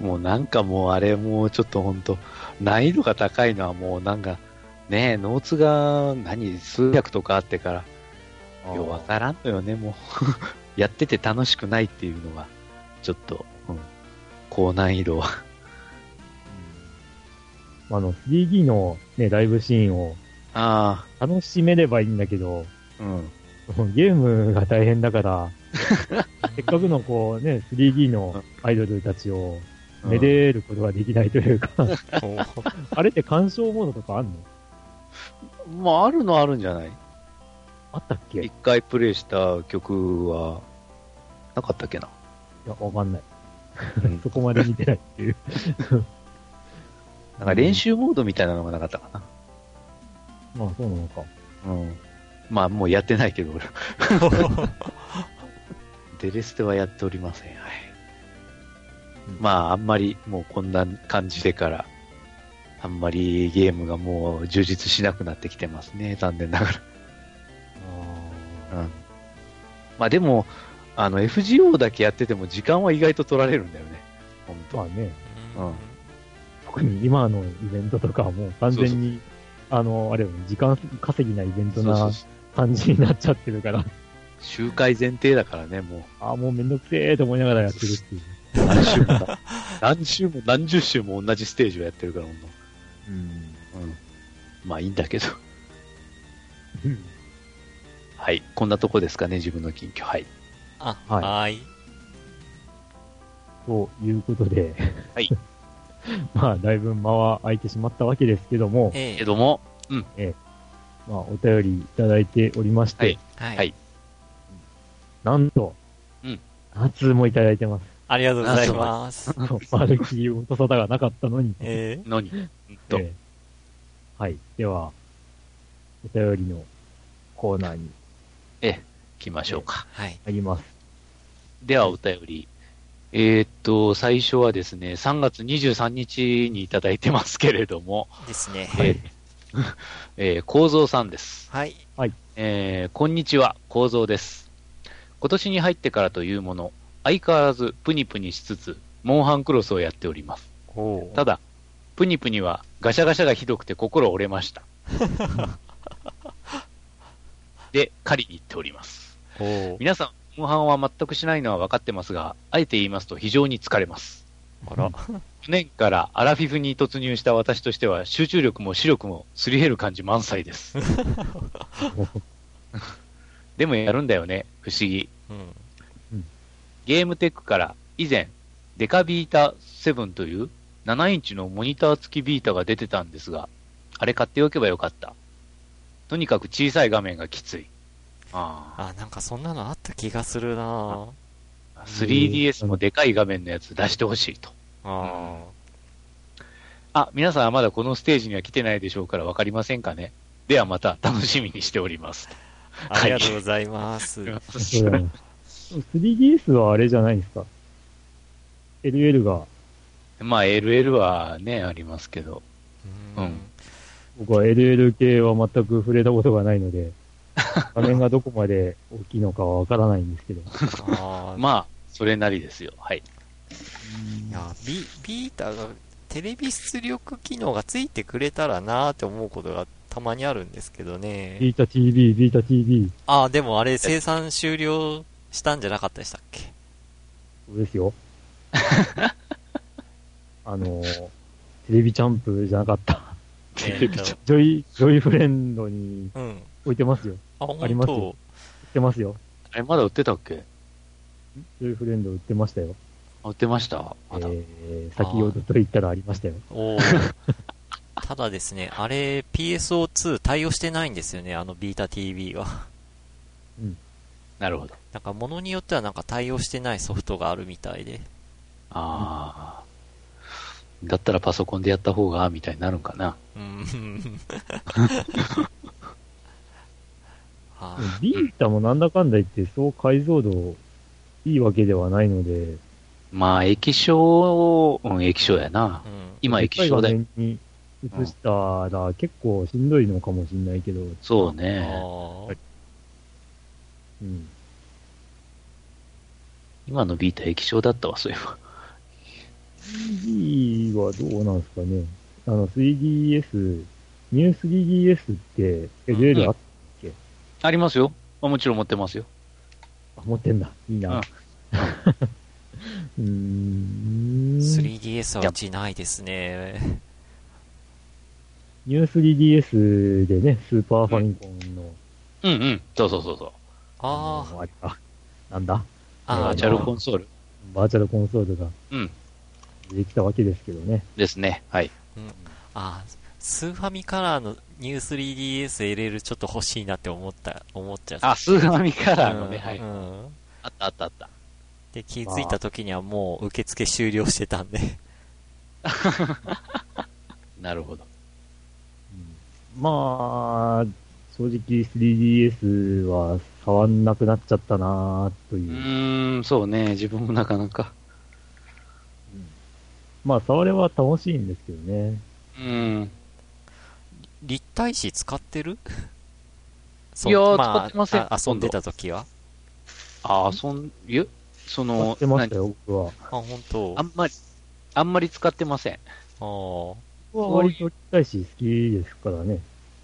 Speaker 1: (laughs)
Speaker 3: もうなんかもうあれもうちょっとほんと、難易度が高いのはもうなんか、ねえ、ノーツが何、数百とかあってから、ようわからんのよね、もう。やってて楽しくないっていうのが、ちょっと、うん、高難易度は。
Speaker 1: あの、3D のね、ライブシーンを
Speaker 3: あ
Speaker 1: 楽しめればいいんだけど、
Speaker 3: あ、うん。
Speaker 1: ゲームが大変だから、(laughs) せっかくのこうね、3D のアイドルたちをめでることができないというか、(laughs) あれって鑑賞モードとかあんの？
Speaker 3: まあ、あるのはあるんじゃない？
Speaker 1: あったっけ？い
Speaker 3: 一回プレイした曲は、なかったっけな？
Speaker 1: や、わかんない。
Speaker 3: うん (laughs)
Speaker 1: そこまで見てないっていう。(laughs)
Speaker 3: なんか練習モードみたいなのがなかったかな。
Speaker 1: まあ、そうなのか。
Speaker 3: うん。まあ、もうやってないけど、俺。(laughs) デレステはやっておりません。はい。まあ、あんまりもうこんな感じでから、あんまりゲームがもう充実しなくなってきてますね。残念ながら。
Speaker 1: あ
Speaker 3: うん。まあでも、あの、FGO だけやってても時間は意外と取られるんだよね。本当
Speaker 1: ーまあね、
Speaker 3: うん
Speaker 1: 特に今のイベントとかはもう完全に、あの、あれよね、時間稼ぎなイベントな感じになっちゃってるから、
Speaker 3: 周回前提だからね、も
Speaker 1: ああ、もうめんどくせえと思いながらやってるっていう。
Speaker 3: う。何週も、何週も何十週も同じステージをやってるから、ほんと
Speaker 1: うん。
Speaker 3: うん。まあいいんだけど。(laughs) はい。こんなとこですかね、自分の近況。はい。
Speaker 2: あ、
Speaker 1: はい
Speaker 2: はーい。
Speaker 1: ということで、
Speaker 3: はい。(laughs)
Speaker 1: まあ、だいぶ間は空いてしまったわけですけども、
Speaker 2: ええ
Speaker 3: けども、
Speaker 1: まあ、お便りいただいておりまして、
Speaker 3: はい
Speaker 2: はい。
Speaker 3: はい
Speaker 1: なんと、
Speaker 3: うん
Speaker 1: 2通もいただいてます。
Speaker 2: ありがとうございます。
Speaker 1: まるっきり音沙汰がなかったのに。
Speaker 2: ええ
Speaker 3: のに、うんと、
Speaker 1: ええはい。では、お便りのコーナーに
Speaker 3: 行きましょうか。
Speaker 2: はい。
Speaker 1: 入ります。
Speaker 3: では、お便り。えーっと、最初はですね、3月23日にいただいてますけれども、
Speaker 2: ですね。
Speaker 3: えーえー、(laughs) 構造さんです。
Speaker 2: はい。
Speaker 3: えー、こんにちは、構造です。今年に入ってからというもの、相変わらずプニプニしつつ、モンハンクロスをやっております。
Speaker 2: お
Speaker 3: ただ、プニプニはガシャガシャがひどくて心折れました。(laughs) で、狩りに行っております。皆さん、モンハンは全くしないのは分かってますが、あえて言いますと非常に疲れます。
Speaker 2: あら。
Speaker 3: 去年からアラフィフに突入した私としては集中力も視力もすり減る感じ満載です。(laughs) でもやるんだよね、不思議。
Speaker 2: うん。
Speaker 3: ゲームテックから以前、デカビータ7という7インチのモニター付きビータが出てたんですが、あれ買っておけばよかった。とにかく小さい画面がきつい。あ
Speaker 2: あ、なんかそんなのあった気がするな
Speaker 3: あ 3DS もでかい画面のやつ出してほしいと。
Speaker 2: あ
Speaker 3: あ、皆さんはまだこのステージには来てないでしょうからわかりませんかね。ではまた楽しみにしております。
Speaker 2: あ。(laughs) ありがとうございます。
Speaker 1: そうだね。(laughs) 3DS はあれじゃないですか。LL が、
Speaker 3: まあ LL はね、ありますけど。うん
Speaker 1: 僕は LL 系は全く触れたことがないので、(laughs) 画面がどこまで大きいのかはわからないんですけど。
Speaker 2: あ (laughs) ー
Speaker 3: まあ、それなりですよ。はい。
Speaker 2: いやビ、ビータがテレビ出力機能がついてくれたらなーって思うことがたまにあるんですけどね。
Speaker 1: ビータ TV、Vita TV、
Speaker 2: ああ、でもあれ生産終了したんじゃなかったでしたっけ？
Speaker 1: そうですよ。(laughs) あの、テレビチャンプじゃなかった。
Speaker 2: えーと
Speaker 1: ジョイ、ジョイフレンドに
Speaker 2: うん。
Speaker 1: 置いてますよ。
Speaker 2: あ、本当
Speaker 1: ありますよ売ってますよ。
Speaker 3: あれ、まだ売ってたっけ？
Speaker 1: ジョイフレンド売ってましたよ。
Speaker 3: あ売ってました？まだ。
Speaker 1: えー、先ほどと言ったらありましたよ。
Speaker 2: おー (laughs) ただですね、あれ PSO2 対応してないんですよね、あのビータ TV は。
Speaker 3: なるほど。
Speaker 2: なんか物によってはなんか対応してないソフトがあるみたいで。
Speaker 3: ああ。だったらパソコンでやった方が、みたいになるんかな。
Speaker 2: うん。は
Speaker 1: ビータもなんだかんだ言って、そう解像度いいわけではないので、
Speaker 3: まあ、液晶、うん、液晶やな
Speaker 2: う。ん。
Speaker 3: 今、液晶だよ。
Speaker 1: 面に映したら結構しんどいのかもしれないけど、
Speaker 3: そう
Speaker 2: あ
Speaker 3: ね。
Speaker 2: ー
Speaker 1: うん。
Speaker 3: 今のビータ液晶だったわ、そういえば。
Speaker 1: 3D はどうなんですかね。あの、3DS、ニュー 3DS って LL あっ
Speaker 3: ありますよ。あもちろん持ってますよ。
Speaker 1: あ持ってんだ。いいな。う (laughs) ーん。
Speaker 2: 3DS はうちないですね。
Speaker 1: New 3DS でね、スーパーファミコンの、
Speaker 3: うんうん。そうそうそうそう。
Speaker 2: あ
Speaker 1: のあれか。なんだ？
Speaker 2: あ、あ
Speaker 3: バーチャルコンソール。
Speaker 1: バーチャルコンソールが
Speaker 3: うん。
Speaker 1: できたわけですけどね。
Speaker 3: ですね。はい。
Speaker 2: あ、スーファミカラーのニュー 3DSLL ちょっと欲しいなって思った、思っちゃった。
Speaker 3: あ、スーファミカラーのね。
Speaker 2: うん
Speaker 3: はい。
Speaker 2: うん
Speaker 3: あったあったあった。
Speaker 2: で、気づいた時にはもう受付終了してたんで。(laughs)
Speaker 3: なるほど。
Speaker 1: まあ、正直 3DS は触んなくなっちゃったなと
Speaker 3: う
Speaker 1: いう。
Speaker 3: ーん、そうね。自分もなかなか。
Speaker 1: まあ、触れは楽しいんですけどね。
Speaker 3: うん。
Speaker 2: 立体紙使ってる？(laughs)
Speaker 3: いやー
Speaker 2: まあ
Speaker 3: 使ってません
Speaker 2: あ遊んでた時は？
Speaker 3: あ、そん、いや、そ
Speaker 1: 使
Speaker 3: の
Speaker 1: って、ましたよ、僕は。
Speaker 2: あ、本当
Speaker 3: あんまり、あんまり使ってません。
Speaker 2: あー
Speaker 1: 僕は割と立体紙好きですからね。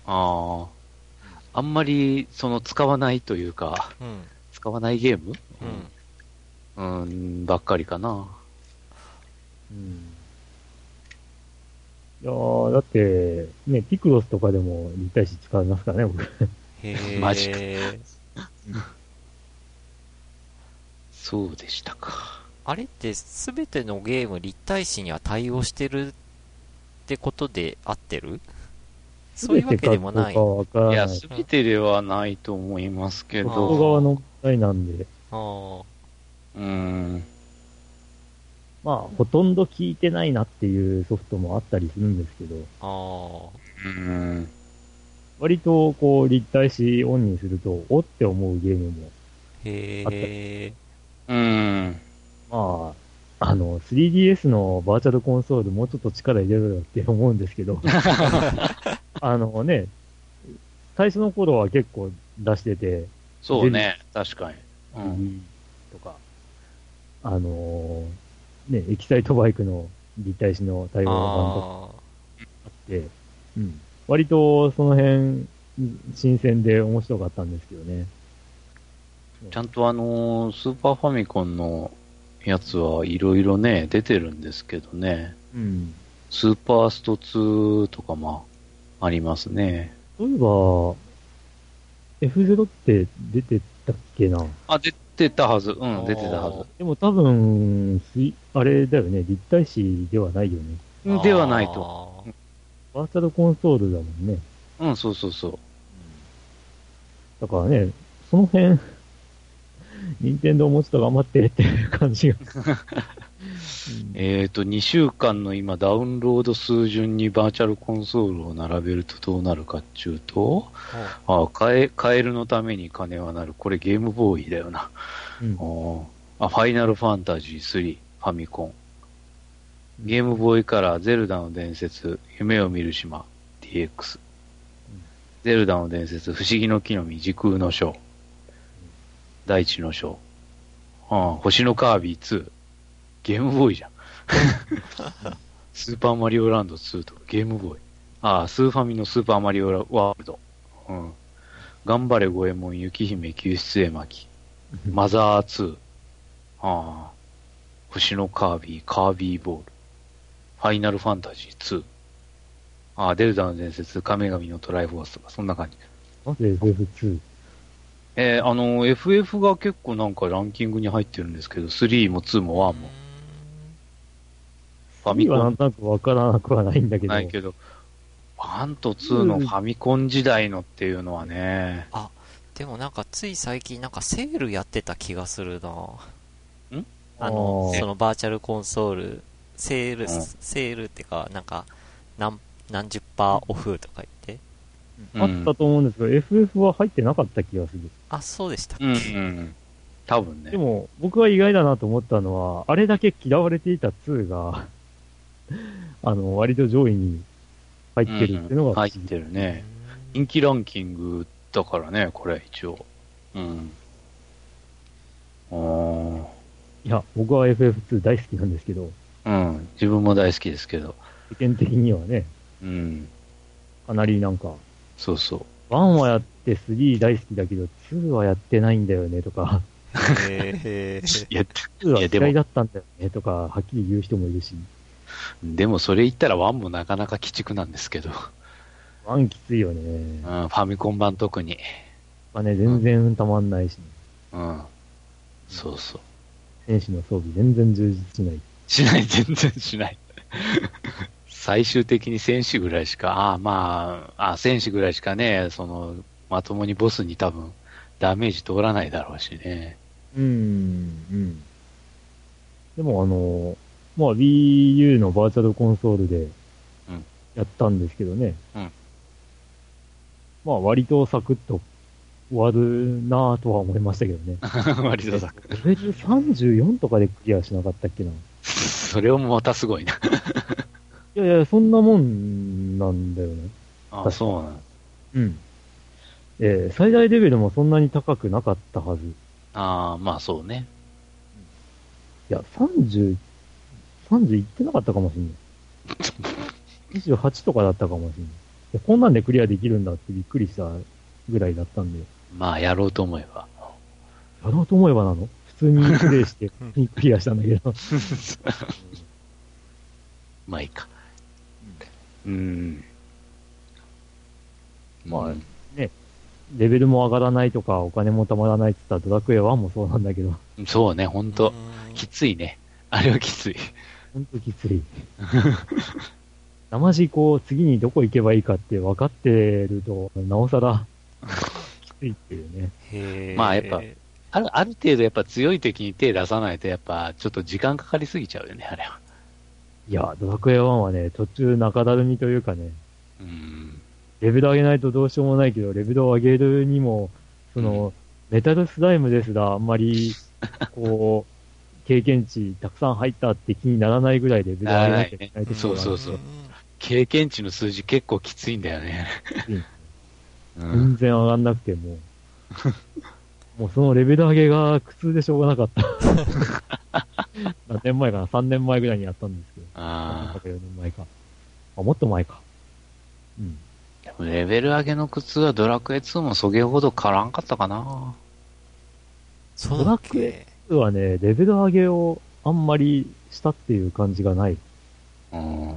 Speaker 3: ああ。あんまり、その、使わないというか、
Speaker 2: うん。
Speaker 3: 使わないゲーム？
Speaker 2: うん。
Speaker 3: うん、ばっかりかな。
Speaker 1: うん。いやー、だって、ね、ピクロスとかでも立体紙使いますからね、僕。
Speaker 2: へえ。(laughs)
Speaker 3: マジかそうでしたか。
Speaker 2: あれってすべてのゲーム立体紙には対応してるってことで合ってる？そういうわけでもない。
Speaker 1: 全てかどうかわから
Speaker 3: いや。すべてではないと思いますけ
Speaker 2: あー
Speaker 1: 外
Speaker 3: ど、
Speaker 1: 側の問題なんで、
Speaker 2: あー
Speaker 3: うん、
Speaker 1: まあ、ほとんど効いてないなっていうソフトもあったりするんですけど、
Speaker 2: あ
Speaker 3: うん、
Speaker 1: 割とこう立体紙オンにすると、おって思うゲーム。あっ
Speaker 2: へえ。
Speaker 3: うん、
Speaker 1: まあ、あの、3DS のバーチャルコンソールもうちょっと力入れろよって思うんですけど、(laughs) あのね、最初の頃は結構出してて、
Speaker 3: そうね、確かに。うん、
Speaker 1: とか、あのーね、エキサイトバイクの立体紙の対応版とか、
Speaker 2: あ
Speaker 1: て、うん。割とその辺、新鮮で面白かったんですけどね。
Speaker 3: ちゃんとあのースーパーファミコンのやつはいろいろね、出てるんですけどね。
Speaker 1: うん。
Speaker 3: スーパースト2とかもありますね。
Speaker 1: そういえば、F0 って出てたっけな？
Speaker 3: あ、出てたはず。うん、出てたは
Speaker 1: でも多分、すいあれだよね、立体視ではないよね。
Speaker 3: ず。ではないと。
Speaker 1: バーチャルコンソールだもんね。
Speaker 3: うん、そうそうそう。
Speaker 1: だからね、その辺、(laughs) 任天堂もうちょっと頑張ってっていう感じが。(laughs) うん
Speaker 3: えっ、と、2週間の今、ダウンロード数順にバーチャルコンソールを並べるとどうなるかっちゅうと、あカエ、カエルのために金はなる。これゲームボーイだよな。
Speaker 1: うん
Speaker 3: あ、ファイナルファンタジー3、ファミコン。ゲームボーイカラー、ゼルダの伝説、夢を見る島、DX。ゼルダの伝説、不思議の木の実、時空の章。大地の章。ああ星のカービィ2。ゲームボーイじゃん。(laughs) スーパーマリオランド2とかゲームボーイ。ああ、スーファミのスーパーマリオワールド。うん。頑張れ五右衛門、雪姫、救出絵巻。マザー2。ああ。星のカービィ、カービーボール。ファイナルファンタジー2。ああ、デルダの伝説、神々のトライフォースとか、そんな感じ。
Speaker 1: なぜ FF2?
Speaker 3: えーあの、FF が結構なんかランキングに入ってるんですけど、3も2も1も。ファミ
Speaker 1: は
Speaker 3: コン
Speaker 1: なんとなくわからなくはないんだけど。
Speaker 3: ないけど、1と2のファミコン時代のっていうのはね、
Speaker 2: でもなんかつい最近なんかセールやってた気がするな
Speaker 3: うん？
Speaker 2: あのそのバーチャルコンソール、セール、
Speaker 3: うん
Speaker 2: セールってか、なんか、何、何十パーオフとか言って。
Speaker 1: あったと思うんですけど、FF は入ってなかった気がする。
Speaker 2: あ、そうでしたっけ、
Speaker 3: うんうん。多分ね。
Speaker 1: でも、僕は意外だなと思ったのは、あれだけ嫌われていた2が、(laughs) あの、割と上位に入ってるっていうのが、
Speaker 3: 入ってるね。人気ランキングだからね、これ一応。うん。あー
Speaker 1: いや、僕は FF2 大好きなんですけど、
Speaker 3: うん。自分も大好きですけど。
Speaker 1: 世間的にはね、
Speaker 3: うん。
Speaker 1: かなりなんか、
Speaker 3: そうそう。
Speaker 1: 1はやって3大好きだけど、2はやってないんだよねとか、
Speaker 2: へー (laughs)
Speaker 3: いや、
Speaker 1: 2は嫌いだったんだよねとか、はっきり言う人もいるし、
Speaker 3: でもそれ言ったら1もなかなか鬼畜なんですけど。
Speaker 1: 1きついよね。
Speaker 3: うん、ファミコン版特に。
Speaker 1: まあね、全然たまんないし、
Speaker 3: うん。そうそう。
Speaker 1: 戦士の装備全然充実しない。
Speaker 3: しない、全然しない。最終的に戦士ぐらいしか、ああ、まあ、あ戦士ぐらいしかね、その、まともにボスに多分、ダメージ通らないだろうしね。
Speaker 1: うん、うん。でもあの、まあ Wii U のバーチャルコンソールで
Speaker 3: うん
Speaker 1: やったんですけどね。
Speaker 3: うん
Speaker 1: まあ割とサクッと終わるなぁとは思いましたけどね。(laughs)
Speaker 3: 割とさ、
Speaker 1: レベル34とかでクリアしなかったっけな？い
Speaker 3: それをまたすごいな。(laughs)
Speaker 1: やいや、そんなもんなんだよね。
Speaker 3: ああ、そうなん
Speaker 1: うん。えー最大レベルもそんなに高くなかったはず。い
Speaker 3: ああ、まあそうね。
Speaker 1: や、30、30いってなかったかもしんない。28とかだったかもしんない。いや、こんなんでクリアできるんだってびっくりしたぐらいだったんで。
Speaker 3: まあやろうと思えば。
Speaker 1: やろうと思えばなの？普通にプレイして (laughs) クリアしたんだけど。(laughs)
Speaker 3: まあいいか。うん。
Speaker 1: まあ
Speaker 3: うん
Speaker 1: レベルも上がらないとか、お金も貯まらないって言ったらドラクエ1もそうなんだけど、
Speaker 3: そうね、ほんと。
Speaker 2: うん
Speaker 3: きついね。あれはきつい。
Speaker 1: ほんときつい。生地こう、次にどこ行けばいいかって分かってると、なおさら、きついっていうね。
Speaker 3: まあやっぱある、ある程度やっぱ強い敵に手出さないとやっぱちょっと時間かかりすぎちゃうよね、あれは。
Speaker 1: いや、ドラクエ1はね、途中中だるみというかね、
Speaker 3: うん。
Speaker 1: レベル上げないとどうしようもないけど、レベルを上げるにも、その、メタルスライムですら、あんまり、こう、経験値たくさん入ったって気にならないぐらいレベル上げなきゃいけないところが
Speaker 3: そうそうそう経験値の数字結構きついんだよね。う
Speaker 1: 全
Speaker 3: ん。
Speaker 1: 然上がんなくてもう、もうそのレベル上げが苦痛でしょうがなかった。何年前かな ?3 年前ぐらいにやったんですけど。
Speaker 3: あ
Speaker 1: 3年前か4年前か。あ、もっと前か。うん。
Speaker 3: でもレベル上げの苦痛はドラクエ2もそげほど変わらんかったかな。
Speaker 2: そうだっ
Speaker 1: ドラク
Speaker 2: け？
Speaker 1: 実はね、レベル上げをあんまりしたっていう感じがない。
Speaker 3: うん。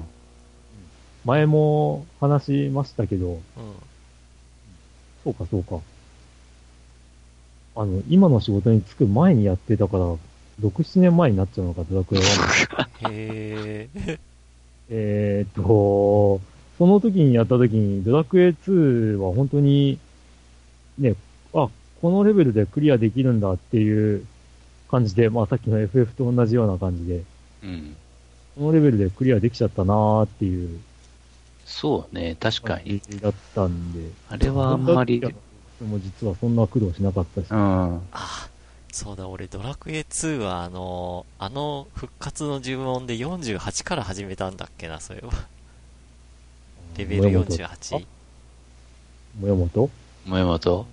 Speaker 1: 前も話しましたけど、
Speaker 2: うん。
Speaker 1: そうかそうか。あの、今の仕事に就く前にやってたから、6、7年前になっちゃうのか、ドラクエ1。
Speaker 2: へえ。
Speaker 1: えーっと、その時にやった時に、ドラクエ2は本当に、ね、あ、このレベルでクリアできるんだっていう感じで、まあさっきの FF と同じような感じで、
Speaker 3: うん。
Speaker 1: このレベルでクリアできちゃったなーっていう
Speaker 3: そうね、確か
Speaker 1: 感
Speaker 3: に。
Speaker 1: じだったんで。
Speaker 3: あれはあんまり、
Speaker 1: でも実はそんな苦労しなかったし。
Speaker 3: うん。
Speaker 2: あ、そうだ、俺ドラクエ2はあの、あの復活の呪文で48から始めたんだっけな、それは。レベル48。
Speaker 1: もよもと？
Speaker 3: 萌本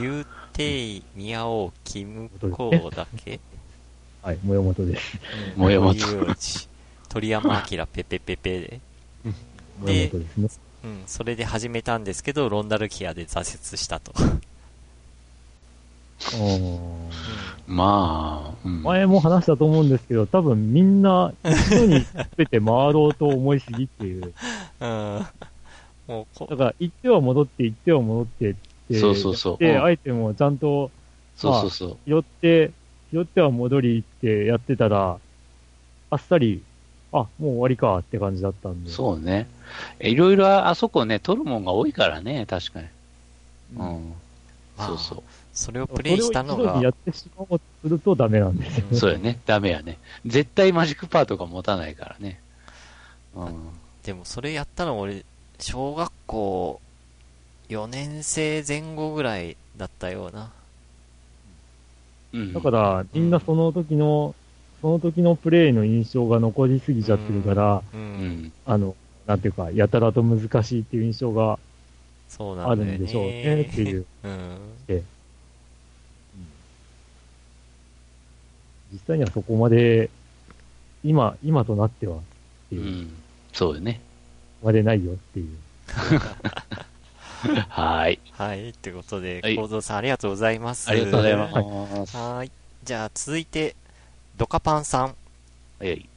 Speaker 2: ユーテイ、ミヤオ、キムコーだっけ
Speaker 1: はい、もよもとです。
Speaker 2: うん
Speaker 3: もよもと
Speaker 2: 森有内鳥山明ペペペペで。
Speaker 1: もよもとですね。
Speaker 2: うん、それで始めたんですけど、ロンダルキアで挫折したと。
Speaker 1: うん
Speaker 3: まあ、うん。
Speaker 1: 前も話したと思うんですけど、多分みんな一度に全て回ろうと思いすぎっていう。(laughs)
Speaker 2: うん。もうこ
Speaker 1: だ、から、行っては戻って、行っては戻ってって、
Speaker 3: そうそうそう
Speaker 1: で、
Speaker 3: うん
Speaker 1: アイテムをちゃんと
Speaker 3: そうそうそう。
Speaker 1: 寄って、寄っては戻りってやってたら、あっさり、あ、もう終わりかって感じだったんで。
Speaker 3: そうね。いろいろあそこね、取るもんが多いからね、確かに。
Speaker 1: う。
Speaker 3: うんん。
Speaker 2: まあ
Speaker 3: そうそう。
Speaker 2: それをプレイしたのが
Speaker 1: や、ってしまおうとするとダメなんですよね。
Speaker 3: そうやね。ダメやね。絶対マジックパートが持たないからね。うん。
Speaker 2: でもそれやったの俺、小学校4年生前後ぐらいだったような。
Speaker 3: うん。
Speaker 1: だから、みんなその時の、その時のプレイの印象が残りすぎちゃってるから、
Speaker 2: う。
Speaker 3: うんん。
Speaker 1: あの、なんていうか、やたらと難しいっていう印象が。あるんでしょうねっていう。
Speaker 2: うん。
Speaker 1: 実際にはそこまで、今、今となっては、っていう、
Speaker 3: うん。そうよね。
Speaker 1: までないよっていう。(laughs) (laughs)
Speaker 3: はーい。
Speaker 2: はい。ってことで、
Speaker 3: はい
Speaker 2: コードさんありがとうございます。
Speaker 3: ありがとうございます。
Speaker 2: はーい。じゃあ続いて、ドカパンさん。
Speaker 3: はい。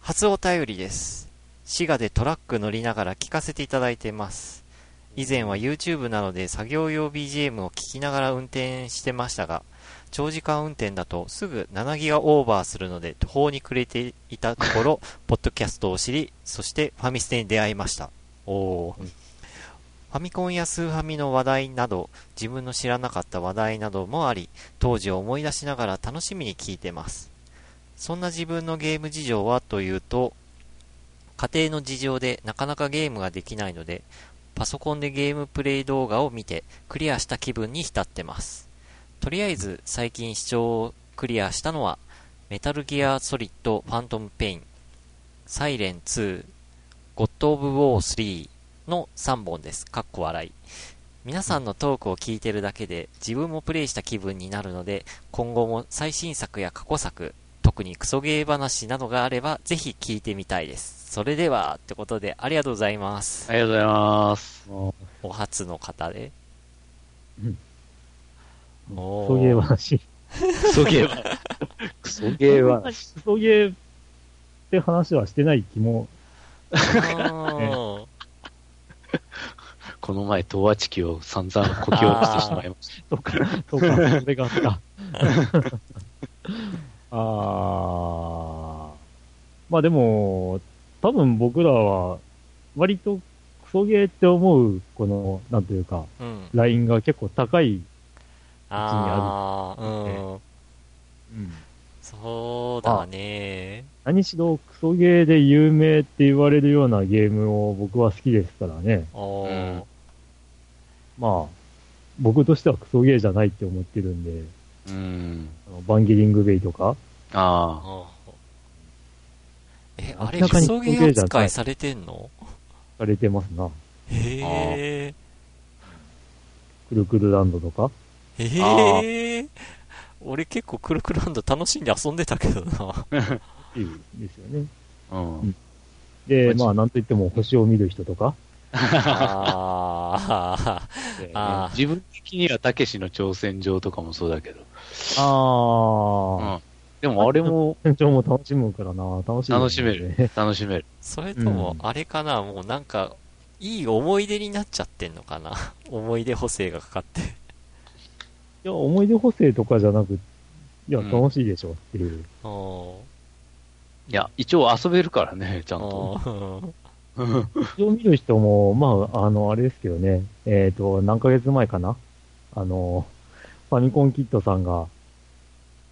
Speaker 2: 初お便りです。滋賀でトラック乗りながら聞かせていただいてます。以前は YouTube なので作業用 BGM を聞きながら運転してましたが、長時間運転だとすぐ7ギガオーバーするので途方に暮れていたところ、(laughs) ポッドキャストを知り、そしてファミステに出会いました。おー。ファミコンやスーファミの話題など、自分の知らなかった話題などもあり、当時を思い出しながら楽しみに聞いてます。そんな自分のゲーム事情はというと、家庭の事情でなかなかゲームができないので、パソコンでゲームプレイ動画を見てクリアした気分に浸ってます。とりあえず最近視聴をクリアしたのは、メタルギアソリッドファントムペイン、サイレン2、ゴッド・オブ・ウォー3の3本です。かっこ笑い。皆さんのトークを聞いてるだけで自分もプレイした気分になるので、今後も最新作や過去作、特にクソゲー話などがあれば、ぜひ聞いてみたいです。それでは、ってことで、ありがとうございます。
Speaker 3: ありがとうございます。
Speaker 1: も
Speaker 2: お初の方で。
Speaker 1: うんクソゲー話。
Speaker 3: クソゲーは。クソゲーは。
Speaker 1: クソゲーって話はしてない気も、
Speaker 2: あー
Speaker 3: この前、東和地球を散々こき下ろしてしまいまし (laughs)
Speaker 1: そうか、そうか、それがあった。(laughs) あー。まあでも、多分僕らは、割とクソゲーって思う、この、なんというか、
Speaker 2: うん。
Speaker 1: ラインが結構高い。
Speaker 2: ああ、うん。
Speaker 1: うん。
Speaker 2: そうだね。
Speaker 1: 何しろクソゲーで有名って言われるようなゲームを僕は好きですからね。
Speaker 2: おー
Speaker 3: うん
Speaker 1: まあ、僕としてはクソゲーじゃないって思ってるんで、
Speaker 3: た。うん。
Speaker 1: あのバンギリングベイとか、
Speaker 3: あ
Speaker 2: あーえ、あれ、クソゲー扱いされてんの？
Speaker 1: されてますな。
Speaker 2: へえ。
Speaker 1: くるくるランドとか。
Speaker 2: へえ。俺結構クルクルランド楽しんで遊んでたけどな。
Speaker 1: っていう、ですよね。
Speaker 3: あ。うん。
Speaker 1: で、
Speaker 3: まあ
Speaker 1: まあ、なんといっても星を見る人とか、
Speaker 2: ああ、
Speaker 3: 自分的にはたけしの挑戦状とかもそうだけど。
Speaker 1: あ
Speaker 3: うん。でもあれも
Speaker 1: ー、店長も楽しむからな、楽しい、
Speaker 3: 楽しめる。(laughs) 楽しめる。
Speaker 2: それとも
Speaker 1: う、ん
Speaker 2: あれかな、もうなんか、いい思い出になっちゃってんのかな？(laughs) 思い出補正がかかって。
Speaker 1: いや、思い出補正とかじゃなく、いや、
Speaker 3: うん
Speaker 1: 楽しいでしょっていう。
Speaker 2: お
Speaker 3: いや、一応遊べるからね、ちゃんと。(laughs)
Speaker 1: を見る人も、まあ、あの、あれですけどね、えっ、と、何ヶ月前かな。あの、ファミコンキットさんが、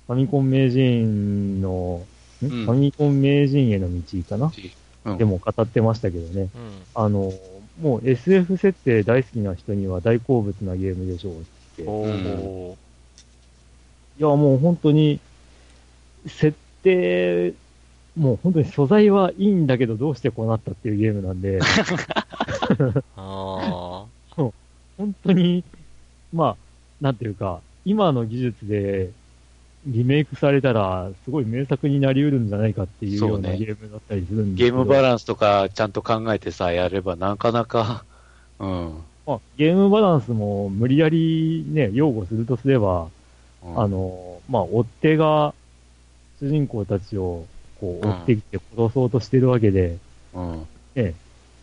Speaker 1: ファミコン名人の、ん？
Speaker 3: うん。
Speaker 1: ファミコン名人への道かな、
Speaker 3: うん。
Speaker 1: でも語ってましたけどね。
Speaker 2: うん。
Speaker 1: あの、もう SF 設定大好きな人には大好物なゲームでしょうって。いや、もう本当に、設定、もう本当に素材はいいんだけど、どうしてこうなったっていうゲームなんで、(laughs)
Speaker 2: あ
Speaker 1: 本当に、まあ、なんていうか、今の技術でリメイクされたら、すごい名作になり得るんじゃないかっていうよう
Speaker 3: そうね。
Speaker 1: なゲームだったりするんですけど。
Speaker 3: ゲームバランスとかちゃんと考えてさ、やればなかなか、(laughs) うん。
Speaker 1: まあ、ゲームバランスも無理やりね、擁護するとすれば、
Speaker 3: うん。
Speaker 1: あの、まあ、追っ手が主人公たちをこう
Speaker 3: うん。
Speaker 1: 追ってきて殺そうとしてるわけで、
Speaker 3: うん。
Speaker 1: ね、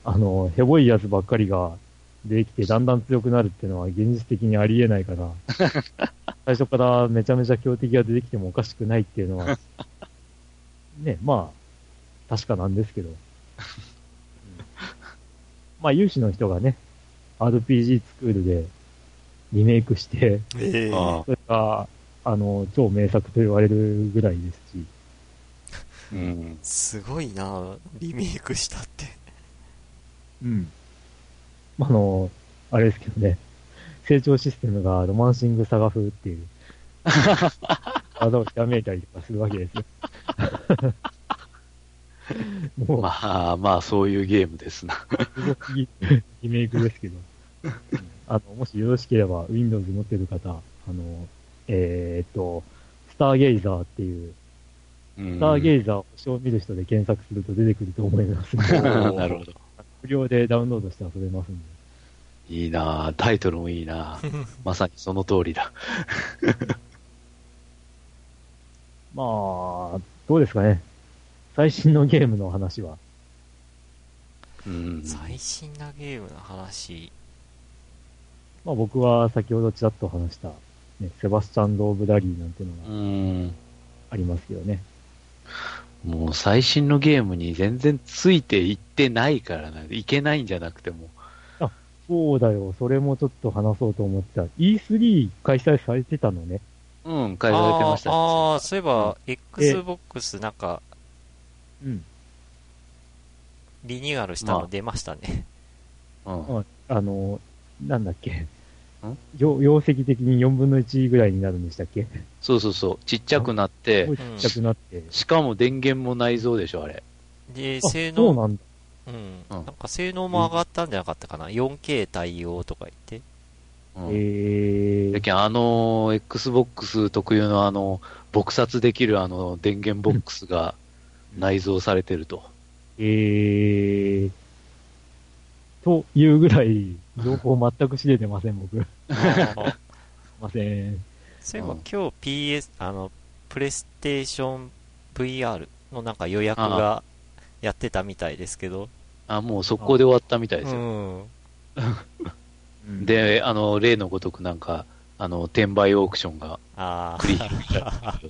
Speaker 1: あの、ヘボいやつばっかりが出てきてだんだん強くなるっていうのは現実的にありえないから、(laughs) 最初からめちゃめちゃ強敵が出てきてもおかしくないっていうのは、(laughs) ね、まあ、確かなんですけど。う (laughs) んまあ、有志の人がね、RPG スクールでリメイクして、
Speaker 2: ーえ。え
Speaker 3: あ。
Speaker 1: それが、あの、超名作と言われるぐらいですし、
Speaker 3: うん。
Speaker 2: すごいなリメイクしたって。
Speaker 1: うん。あの、あれですけどね、成長システムがロマンシングサガ風っていう、技をひらめいたりとかするわけですよ。(laughs) もう、
Speaker 3: まあまあ、そういうゲームですな。
Speaker 1: リメイクですけど、あの、もしよろしければ Windows 持ってる方、あの、えーっと、スターゲイザーっていう、
Speaker 3: ス
Speaker 1: スターゲイザー星を見る人で検索すると出てくると思いますので、(laughs)
Speaker 3: なるほど。
Speaker 1: 無料でダウンロードして遊べますんで。
Speaker 3: いいなあタイトルもいいなあ (laughs) まさにその通りだ。(laughs)
Speaker 1: まあ、どうですかね。最新のゲームの話は。
Speaker 3: うん。
Speaker 2: 最新なゲームの話。
Speaker 1: まあ僕は先ほどちらっと話した、ね、セバスチャン・ローブ・ダリーなんていう
Speaker 3: う
Speaker 1: のが
Speaker 3: ん。
Speaker 1: ありますよね。
Speaker 3: もう最新のゲームに全然ついていってないからな。いけないんじゃなくても。
Speaker 1: そうだよ。それもちょっと話そうと思った。E3 開催されてたのね。
Speaker 3: うん、開催されてましたね。
Speaker 2: あーあー、そういえば、Xbox なんか、
Speaker 1: うん。
Speaker 2: リニューアルしたの出ましたね。
Speaker 3: うん。
Speaker 1: あの、なんだっけ。よ容積的に4分の1ぐらいになるんでしたっけ？
Speaker 3: そうそうそう。ちっちゃくなって
Speaker 1: ちっちゃくなって。
Speaker 3: しかも電源も内蔵でしょ、あれ。
Speaker 2: で、
Speaker 1: あ
Speaker 2: 性能、
Speaker 1: なんだ。
Speaker 2: うん。
Speaker 3: うん
Speaker 2: なんか性能も上がったんじゃなかったかな？4K 対応とか言って。
Speaker 3: うん。
Speaker 1: えー、
Speaker 3: だけどあの、Xbox 特有のあの、撲殺できるあの、電源ボックスが内蔵されてると。
Speaker 1: えー、というぐらい、(laughs) 情報全く知れてません、僕。(laughs) すいません。
Speaker 2: そういえば
Speaker 3: うん
Speaker 2: 今日 PS、あの、プレイステーション VR のなんか予約がやってたみたいですけど。
Speaker 3: あ、もう速攻で終わったみたいうですよ。
Speaker 2: ん。
Speaker 3: で、あの、例のごとくなんか、あの、転売オークションが
Speaker 2: あ
Speaker 3: 繰り広げられ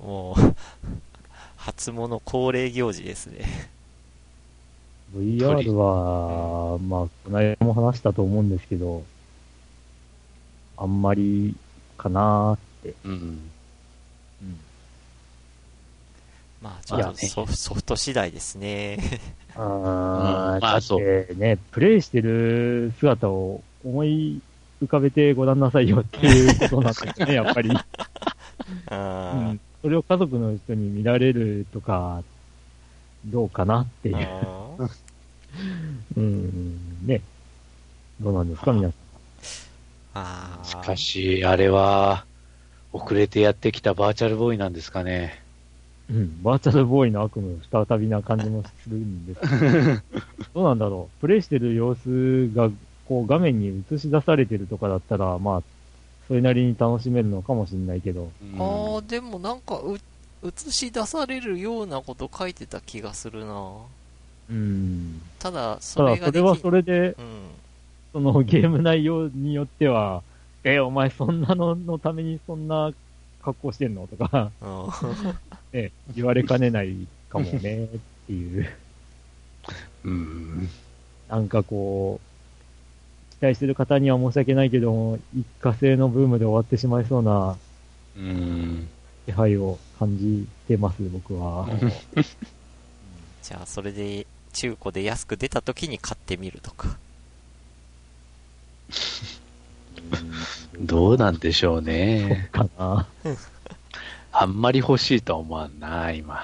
Speaker 3: (laughs)
Speaker 2: もう、初物恒例行事ですね。
Speaker 1: VR は、まあ、この間も話したと思うんですけど、あんまりかなーって。
Speaker 3: うん。
Speaker 2: まあ、ちょっと
Speaker 3: ね
Speaker 2: ソフト次第ですね。
Speaker 1: あー
Speaker 3: うんまあ
Speaker 1: だってね、プレイしてる姿を思い浮かべてごらんなさいよっていうことなんですよね、(laughs) やっぱり。う
Speaker 2: あ
Speaker 1: ん。それを家族の人に見られるとか、どうかなっていう。
Speaker 2: あ
Speaker 1: うん、ね。どうなんですか、皆さん。
Speaker 3: しかし、あれは、遅れてやってきたバーチャルボーイなんですかね。
Speaker 1: うん、バーチャルボーイの悪夢再びな感じもするんですけど、(laughs) どうなんだろう。プレイしてる様子が、こう画面に映し出されてるとかだったら、まあ、それなりに楽しめるのかもしれないけど、
Speaker 3: うん
Speaker 2: ああ、でもなんかう、映し出されるようなこと書いてた気がするな
Speaker 1: うん。
Speaker 2: ただ、そ
Speaker 1: ただ、
Speaker 2: れができ
Speaker 1: それはそれで、
Speaker 2: うん。
Speaker 1: そのゲーム内容によっては、え、お前そんなののためにそんな格好してんの？とか、
Speaker 2: うん (laughs)
Speaker 1: ね、言われかねないかもね、っていう。
Speaker 3: うん。
Speaker 1: なんかこう、期待してる方には申し訳ないけども、一過性のブームで終わってしまいそうな
Speaker 3: うん。
Speaker 1: 気配を感じてます、僕は。(laughs)
Speaker 2: じゃあ、それで、中古で安く出た時に買ってみるとか。
Speaker 3: どうなんでしょうね。
Speaker 1: かな。
Speaker 3: あんまり欲しいとは思わんな、今。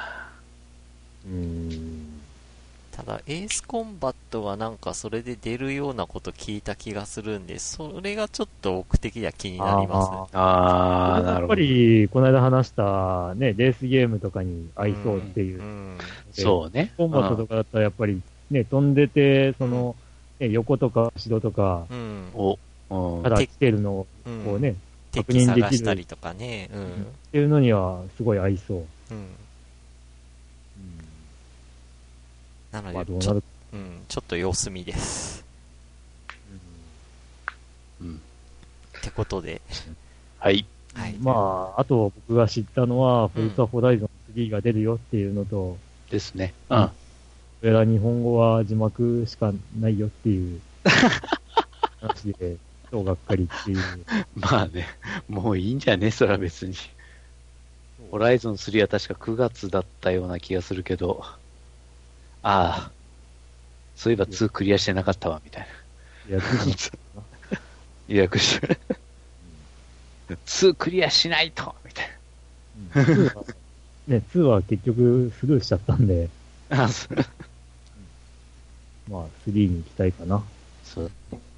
Speaker 1: うん。
Speaker 2: ただ、エースコンバットがなんかそれで出るようなこと聞いた気がするんで、それがちょっと僕的には気になります。
Speaker 3: ああ、な
Speaker 1: やっぱ
Speaker 3: るほど。
Speaker 1: り、この間話した、ね、レースゲームとかに合いそうっていう。
Speaker 2: ん。
Speaker 3: そうね。
Speaker 1: コンバットとかだったらやっぱり、ね、飛んでて、その、ね、横とか後ろとか
Speaker 2: う、ん。
Speaker 3: お、うん
Speaker 1: から来てるのを
Speaker 2: うん。
Speaker 1: こうね、確
Speaker 2: 敵
Speaker 1: 認できる
Speaker 2: たりとかね。うん。
Speaker 1: っていうのにはすごい合いそう。
Speaker 2: うん。なの
Speaker 1: まあどう
Speaker 2: で、ちょ,、
Speaker 1: なる
Speaker 2: うん、ちょっと様子見です。
Speaker 3: うん。
Speaker 2: ってことで、(laughs)
Speaker 3: はい。
Speaker 2: はい。
Speaker 1: まあ、あと僕が知ったのは、フォルツァホライゾン3が出るよっていうのと、
Speaker 3: ですね。
Speaker 1: う
Speaker 3: うんん。
Speaker 1: それら日本語は字幕しかないよっていう (laughs) 話で、超がっかりっていう。(laughs)
Speaker 3: まあね、もういいんじゃね？それは別に。ホライゾン3は確か9月だったような気がするけど、ああ、そういえば2クリアしてなかったわ、みたいな。
Speaker 1: やつ
Speaker 3: 予約して。2クリアしないとみたい
Speaker 1: 2は、ね、2は結局スルーしちゃったんで、
Speaker 3: な。あそう
Speaker 1: まあ、3に行きたいかな。
Speaker 3: そう。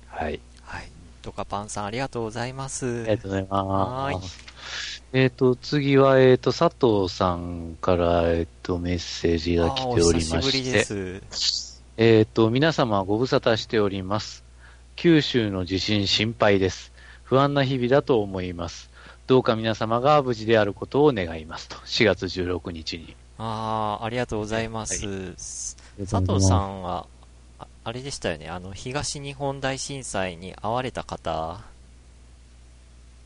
Speaker 3: はい。
Speaker 2: はい。ドカパンさんありがとうございます。
Speaker 3: ありがとうござい
Speaker 2: はーい
Speaker 3: ます。えっ、と、次は、えっ、と、佐藤さんから、えっ、と、メッセージが来ておりま
Speaker 2: し
Speaker 3: て、
Speaker 2: す。
Speaker 3: えっ、と、皆様ご無沙汰しております。九州の地震心配です。不安な日々だと思います。どうか皆様が無事であることを願いますと。4月16日に。
Speaker 2: ああ、ありがとうございます。佐
Speaker 1: 佐
Speaker 2: 藤さんは、ああれでしたよね、あの、東日本大震災に遭われた方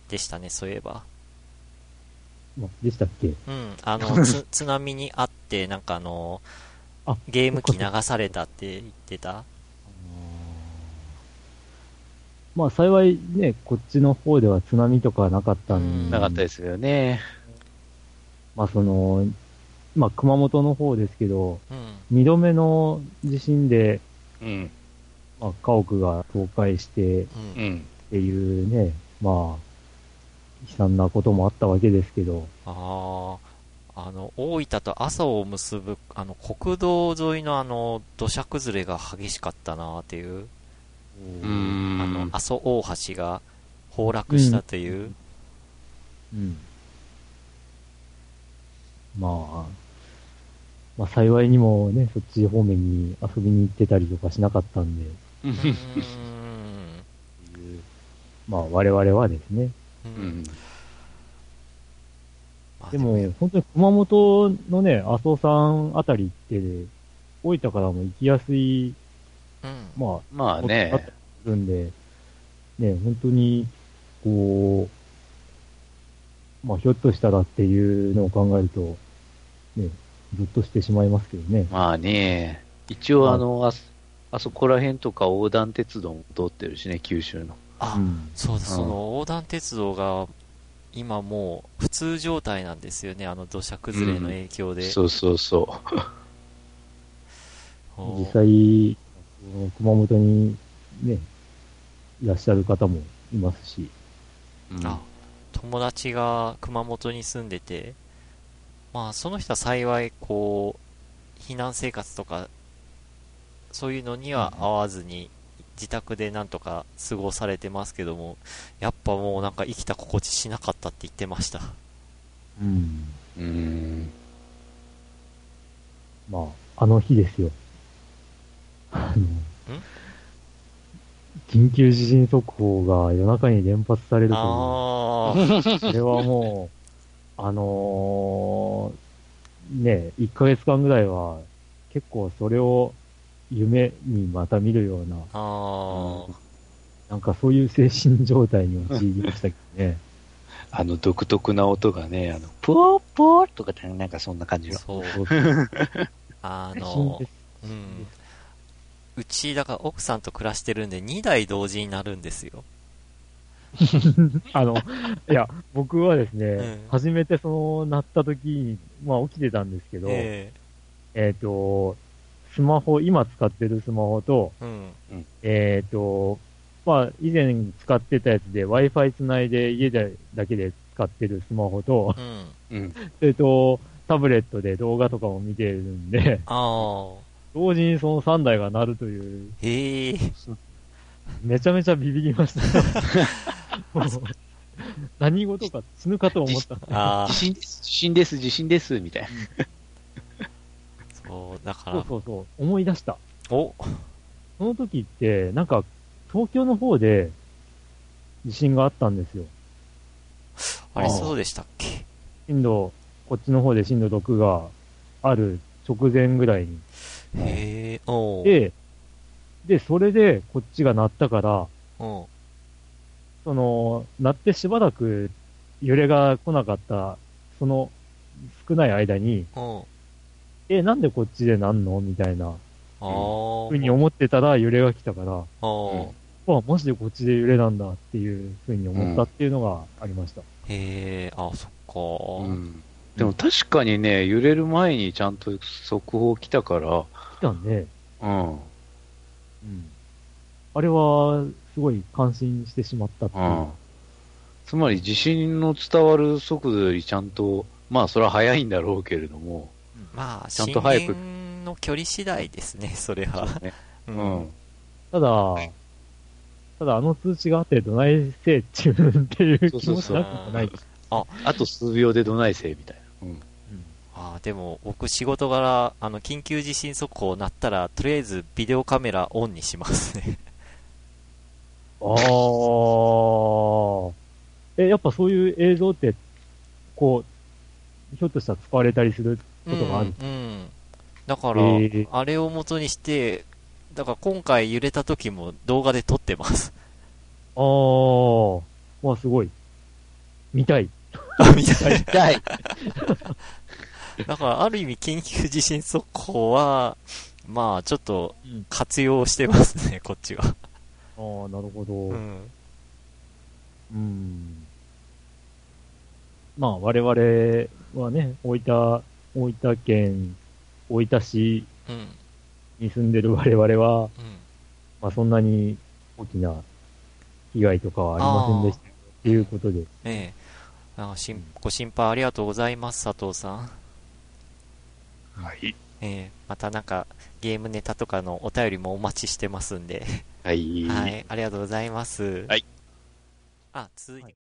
Speaker 2: でしたね、そういえば。
Speaker 1: ん。でしたっけ？
Speaker 2: うん、あの、(laughs) つ津波にあって、なんかあの、
Speaker 1: あ
Speaker 2: ゲーム機流されたって言ってた？
Speaker 1: まあ幸いね、こっちの方では津波とかはなかったんで、
Speaker 3: なかったですよね。
Speaker 1: まあその、まあ熊本の方ですけど、
Speaker 2: うん。
Speaker 1: 二度目の地震で、
Speaker 3: うん。
Speaker 1: まあ家屋が倒壊してっ。ていうね、まあ、悲惨なこともあったわけですけど、
Speaker 2: ああ、あの、大分と阿蘇を結ぶ、あの、国道沿いのあの、土砂崩れが激しかったなっていう、
Speaker 3: う
Speaker 2: あ
Speaker 3: ん
Speaker 2: の、阿蘇大橋が崩落したという、
Speaker 1: うん。まあ、まあ幸いにもね、そっち方面に遊びに行ってたりとかしなかったんで、
Speaker 2: ん。
Speaker 1: まあ我々はですね。でも、本当に熊本のね、阿蘇山あたりって、大分からも行きやすい、
Speaker 2: うん。
Speaker 1: まあ、
Speaker 3: まあ
Speaker 1: あった
Speaker 3: ね
Speaker 1: り。するんで、ね、本当に、こう、まあ、ひょっとしたらっていうのを考えると、ね、ずっとしてしまいますけどね。
Speaker 3: まあね。一応あの、あそあそこら辺とか横断鉄道も通ってるしね、九州の。
Speaker 2: あ、
Speaker 1: うん。
Speaker 2: そうその横断鉄道が、今もう普通状態なんですよね、あの土砂崩れの影響で。
Speaker 3: そうそうそ (laughs)
Speaker 2: お
Speaker 1: 実際、熊本にね、いらっしゃる方もいますし、
Speaker 3: う。うん。
Speaker 2: あ、友達が熊本に住んでて、まあ、その人は幸い、こう、避難生活とか、そういうのには合わずに、自宅でなんとか過ごされてますけども、やっぱもうなんか生きた心地しなかったって言ってました。
Speaker 1: うん。
Speaker 3: うん。
Speaker 1: まあ、あの日ですよ。あの、緊急地震速報が夜中に連発されるという。
Speaker 2: ああ、
Speaker 1: それはもう、あのーね、1ヶ月間ぐらいは、結構それを夢にまた見るような、
Speaker 2: あ
Speaker 1: なんかそういう精神状態に陥りましたけどね。(laughs)
Speaker 3: あの独特な音がね、あの、ポーポーとかってなんかそんな感じ
Speaker 2: あ、
Speaker 3: の。
Speaker 2: そう。(laughs) あのうん。うち、だから奥さんと暮らしてるんで、2台同時になるんですよ。(laughs)
Speaker 1: あの、いや、僕はですね、
Speaker 2: うん
Speaker 1: 初めてその、鳴った時に、まあ起きてたんですけど、え
Speaker 2: え
Speaker 1: っ、と、スマホ、今使ってるスマホと、
Speaker 2: えうん。
Speaker 1: えっ、と、まあ、以前使ってたやつで Wi-Fi つないで家でだけで使ってるスマホと、
Speaker 2: うん。
Speaker 3: うん。
Speaker 1: えっと、タブレットで動画とかも見てるんで、
Speaker 2: ああ、
Speaker 1: 同時にその3台が鳴るという、
Speaker 2: へえ。
Speaker 1: めちゃめちゃビビりました。(laughs) 何事か死ぬかと思った。
Speaker 2: ああ
Speaker 3: 地、震です、地震です、地震です、みたいな。
Speaker 2: そう、だから、
Speaker 1: そうそうそう、思い出した。
Speaker 2: お、
Speaker 1: その時って、なんか、東京の方で地震があったんですよ。
Speaker 2: あれそうでしたっけ？
Speaker 1: 震度、こっちの方で震度6がある直前ぐらいに。
Speaker 2: へえ、おう。
Speaker 1: で、で、それでこっちが鳴ったから、その、鳴ってしばらく揺れが来なかった、その少ない間に、え、なんでこっちでなんの？みたいな、
Speaker 2: ああ。
Speaker 1: ふうに思ってたら揺れが来たから、
Speaker 2: おう
Speaker 1: わ、マジでこっちで揺れなんだっていうふうに思ったっていうのがありました。
Speaker 2: へえ、あ、そっか。
Speaker 3: うん。でも確かにね、揺れる前にちゃんと速報来たから、
Speaker 1: 来たね。
Speaker 3: うん。
Speaker 1: うん。あれは、すごい感心してしまったっていうう。
Speaker 3: ん。つまり地震の伝わる速度よりちゃんと、まあそれは速いんだろうけれども、
Speaker 2: まあ、
Speaker 3: ちゃん
Speaker 2: 震
Speaker 3: と早く
Speaker 2: 源の距離次第ですね、それは。
Speaker 3: ね、
Speaker 2: う
Speaker 3: うん。。
Speaker 1: ただ、ただあの通知があってどないせいっていうっていう気持ちなくもない。
Speaker 3: あと数秒でどないせいみたいな。うん。
Speaker 2: ああ、でも、僕仕事柄、あの、緊急地震速報鳴ったら、とりあえずビデオカメラオンにしますね。
Speaker 1: ああ。え、やっぱそういう映像って、こう、ひょっとしたら使われたりすることがある。
Speaker 2: うん、うん。だから、
Speaker 1: えー
Speaker 2: あれを元にして、だから今回揺れた時も動画で撮ってます。
Speaker 1: ああ。わ、すごい。見たい。(laughs)
Speaker 2: あ、みたい
Speaker 3: 痛い。
Speaker 2: な。(laughs) だから、ある意味緊急地震速報は、まあ、ちょっと
Speaker 1: うん
Speaker 2: 活用してますね、こっちは。
Speaker 1: ああ、なるほど。
Speaker 2: う
Speaker 1: うん。
Speaker 2: ん。
Speaker 1: まあ、我々はね、大分、大分県、大分市
Speaker 2: うん。
Speaker 1: に住んでる我々は、
Speaker 2: うん。
Speaker 1: まあ、そんなに大きな被害とかはありませんでした。っていうことで。
Speaker 2: ええ。あしんご心配ありがとうございます、佐藤さん。
Speaker 3: はい。
Speaker 2: ええ。またなんか、ゲームネタとかのお便りもお待ちしてますんで。
Speaker 3: はい。
Speaker 2: はい。ありがとうございます。
Speaker 3: はい。
Speaker 2: あ、続いて。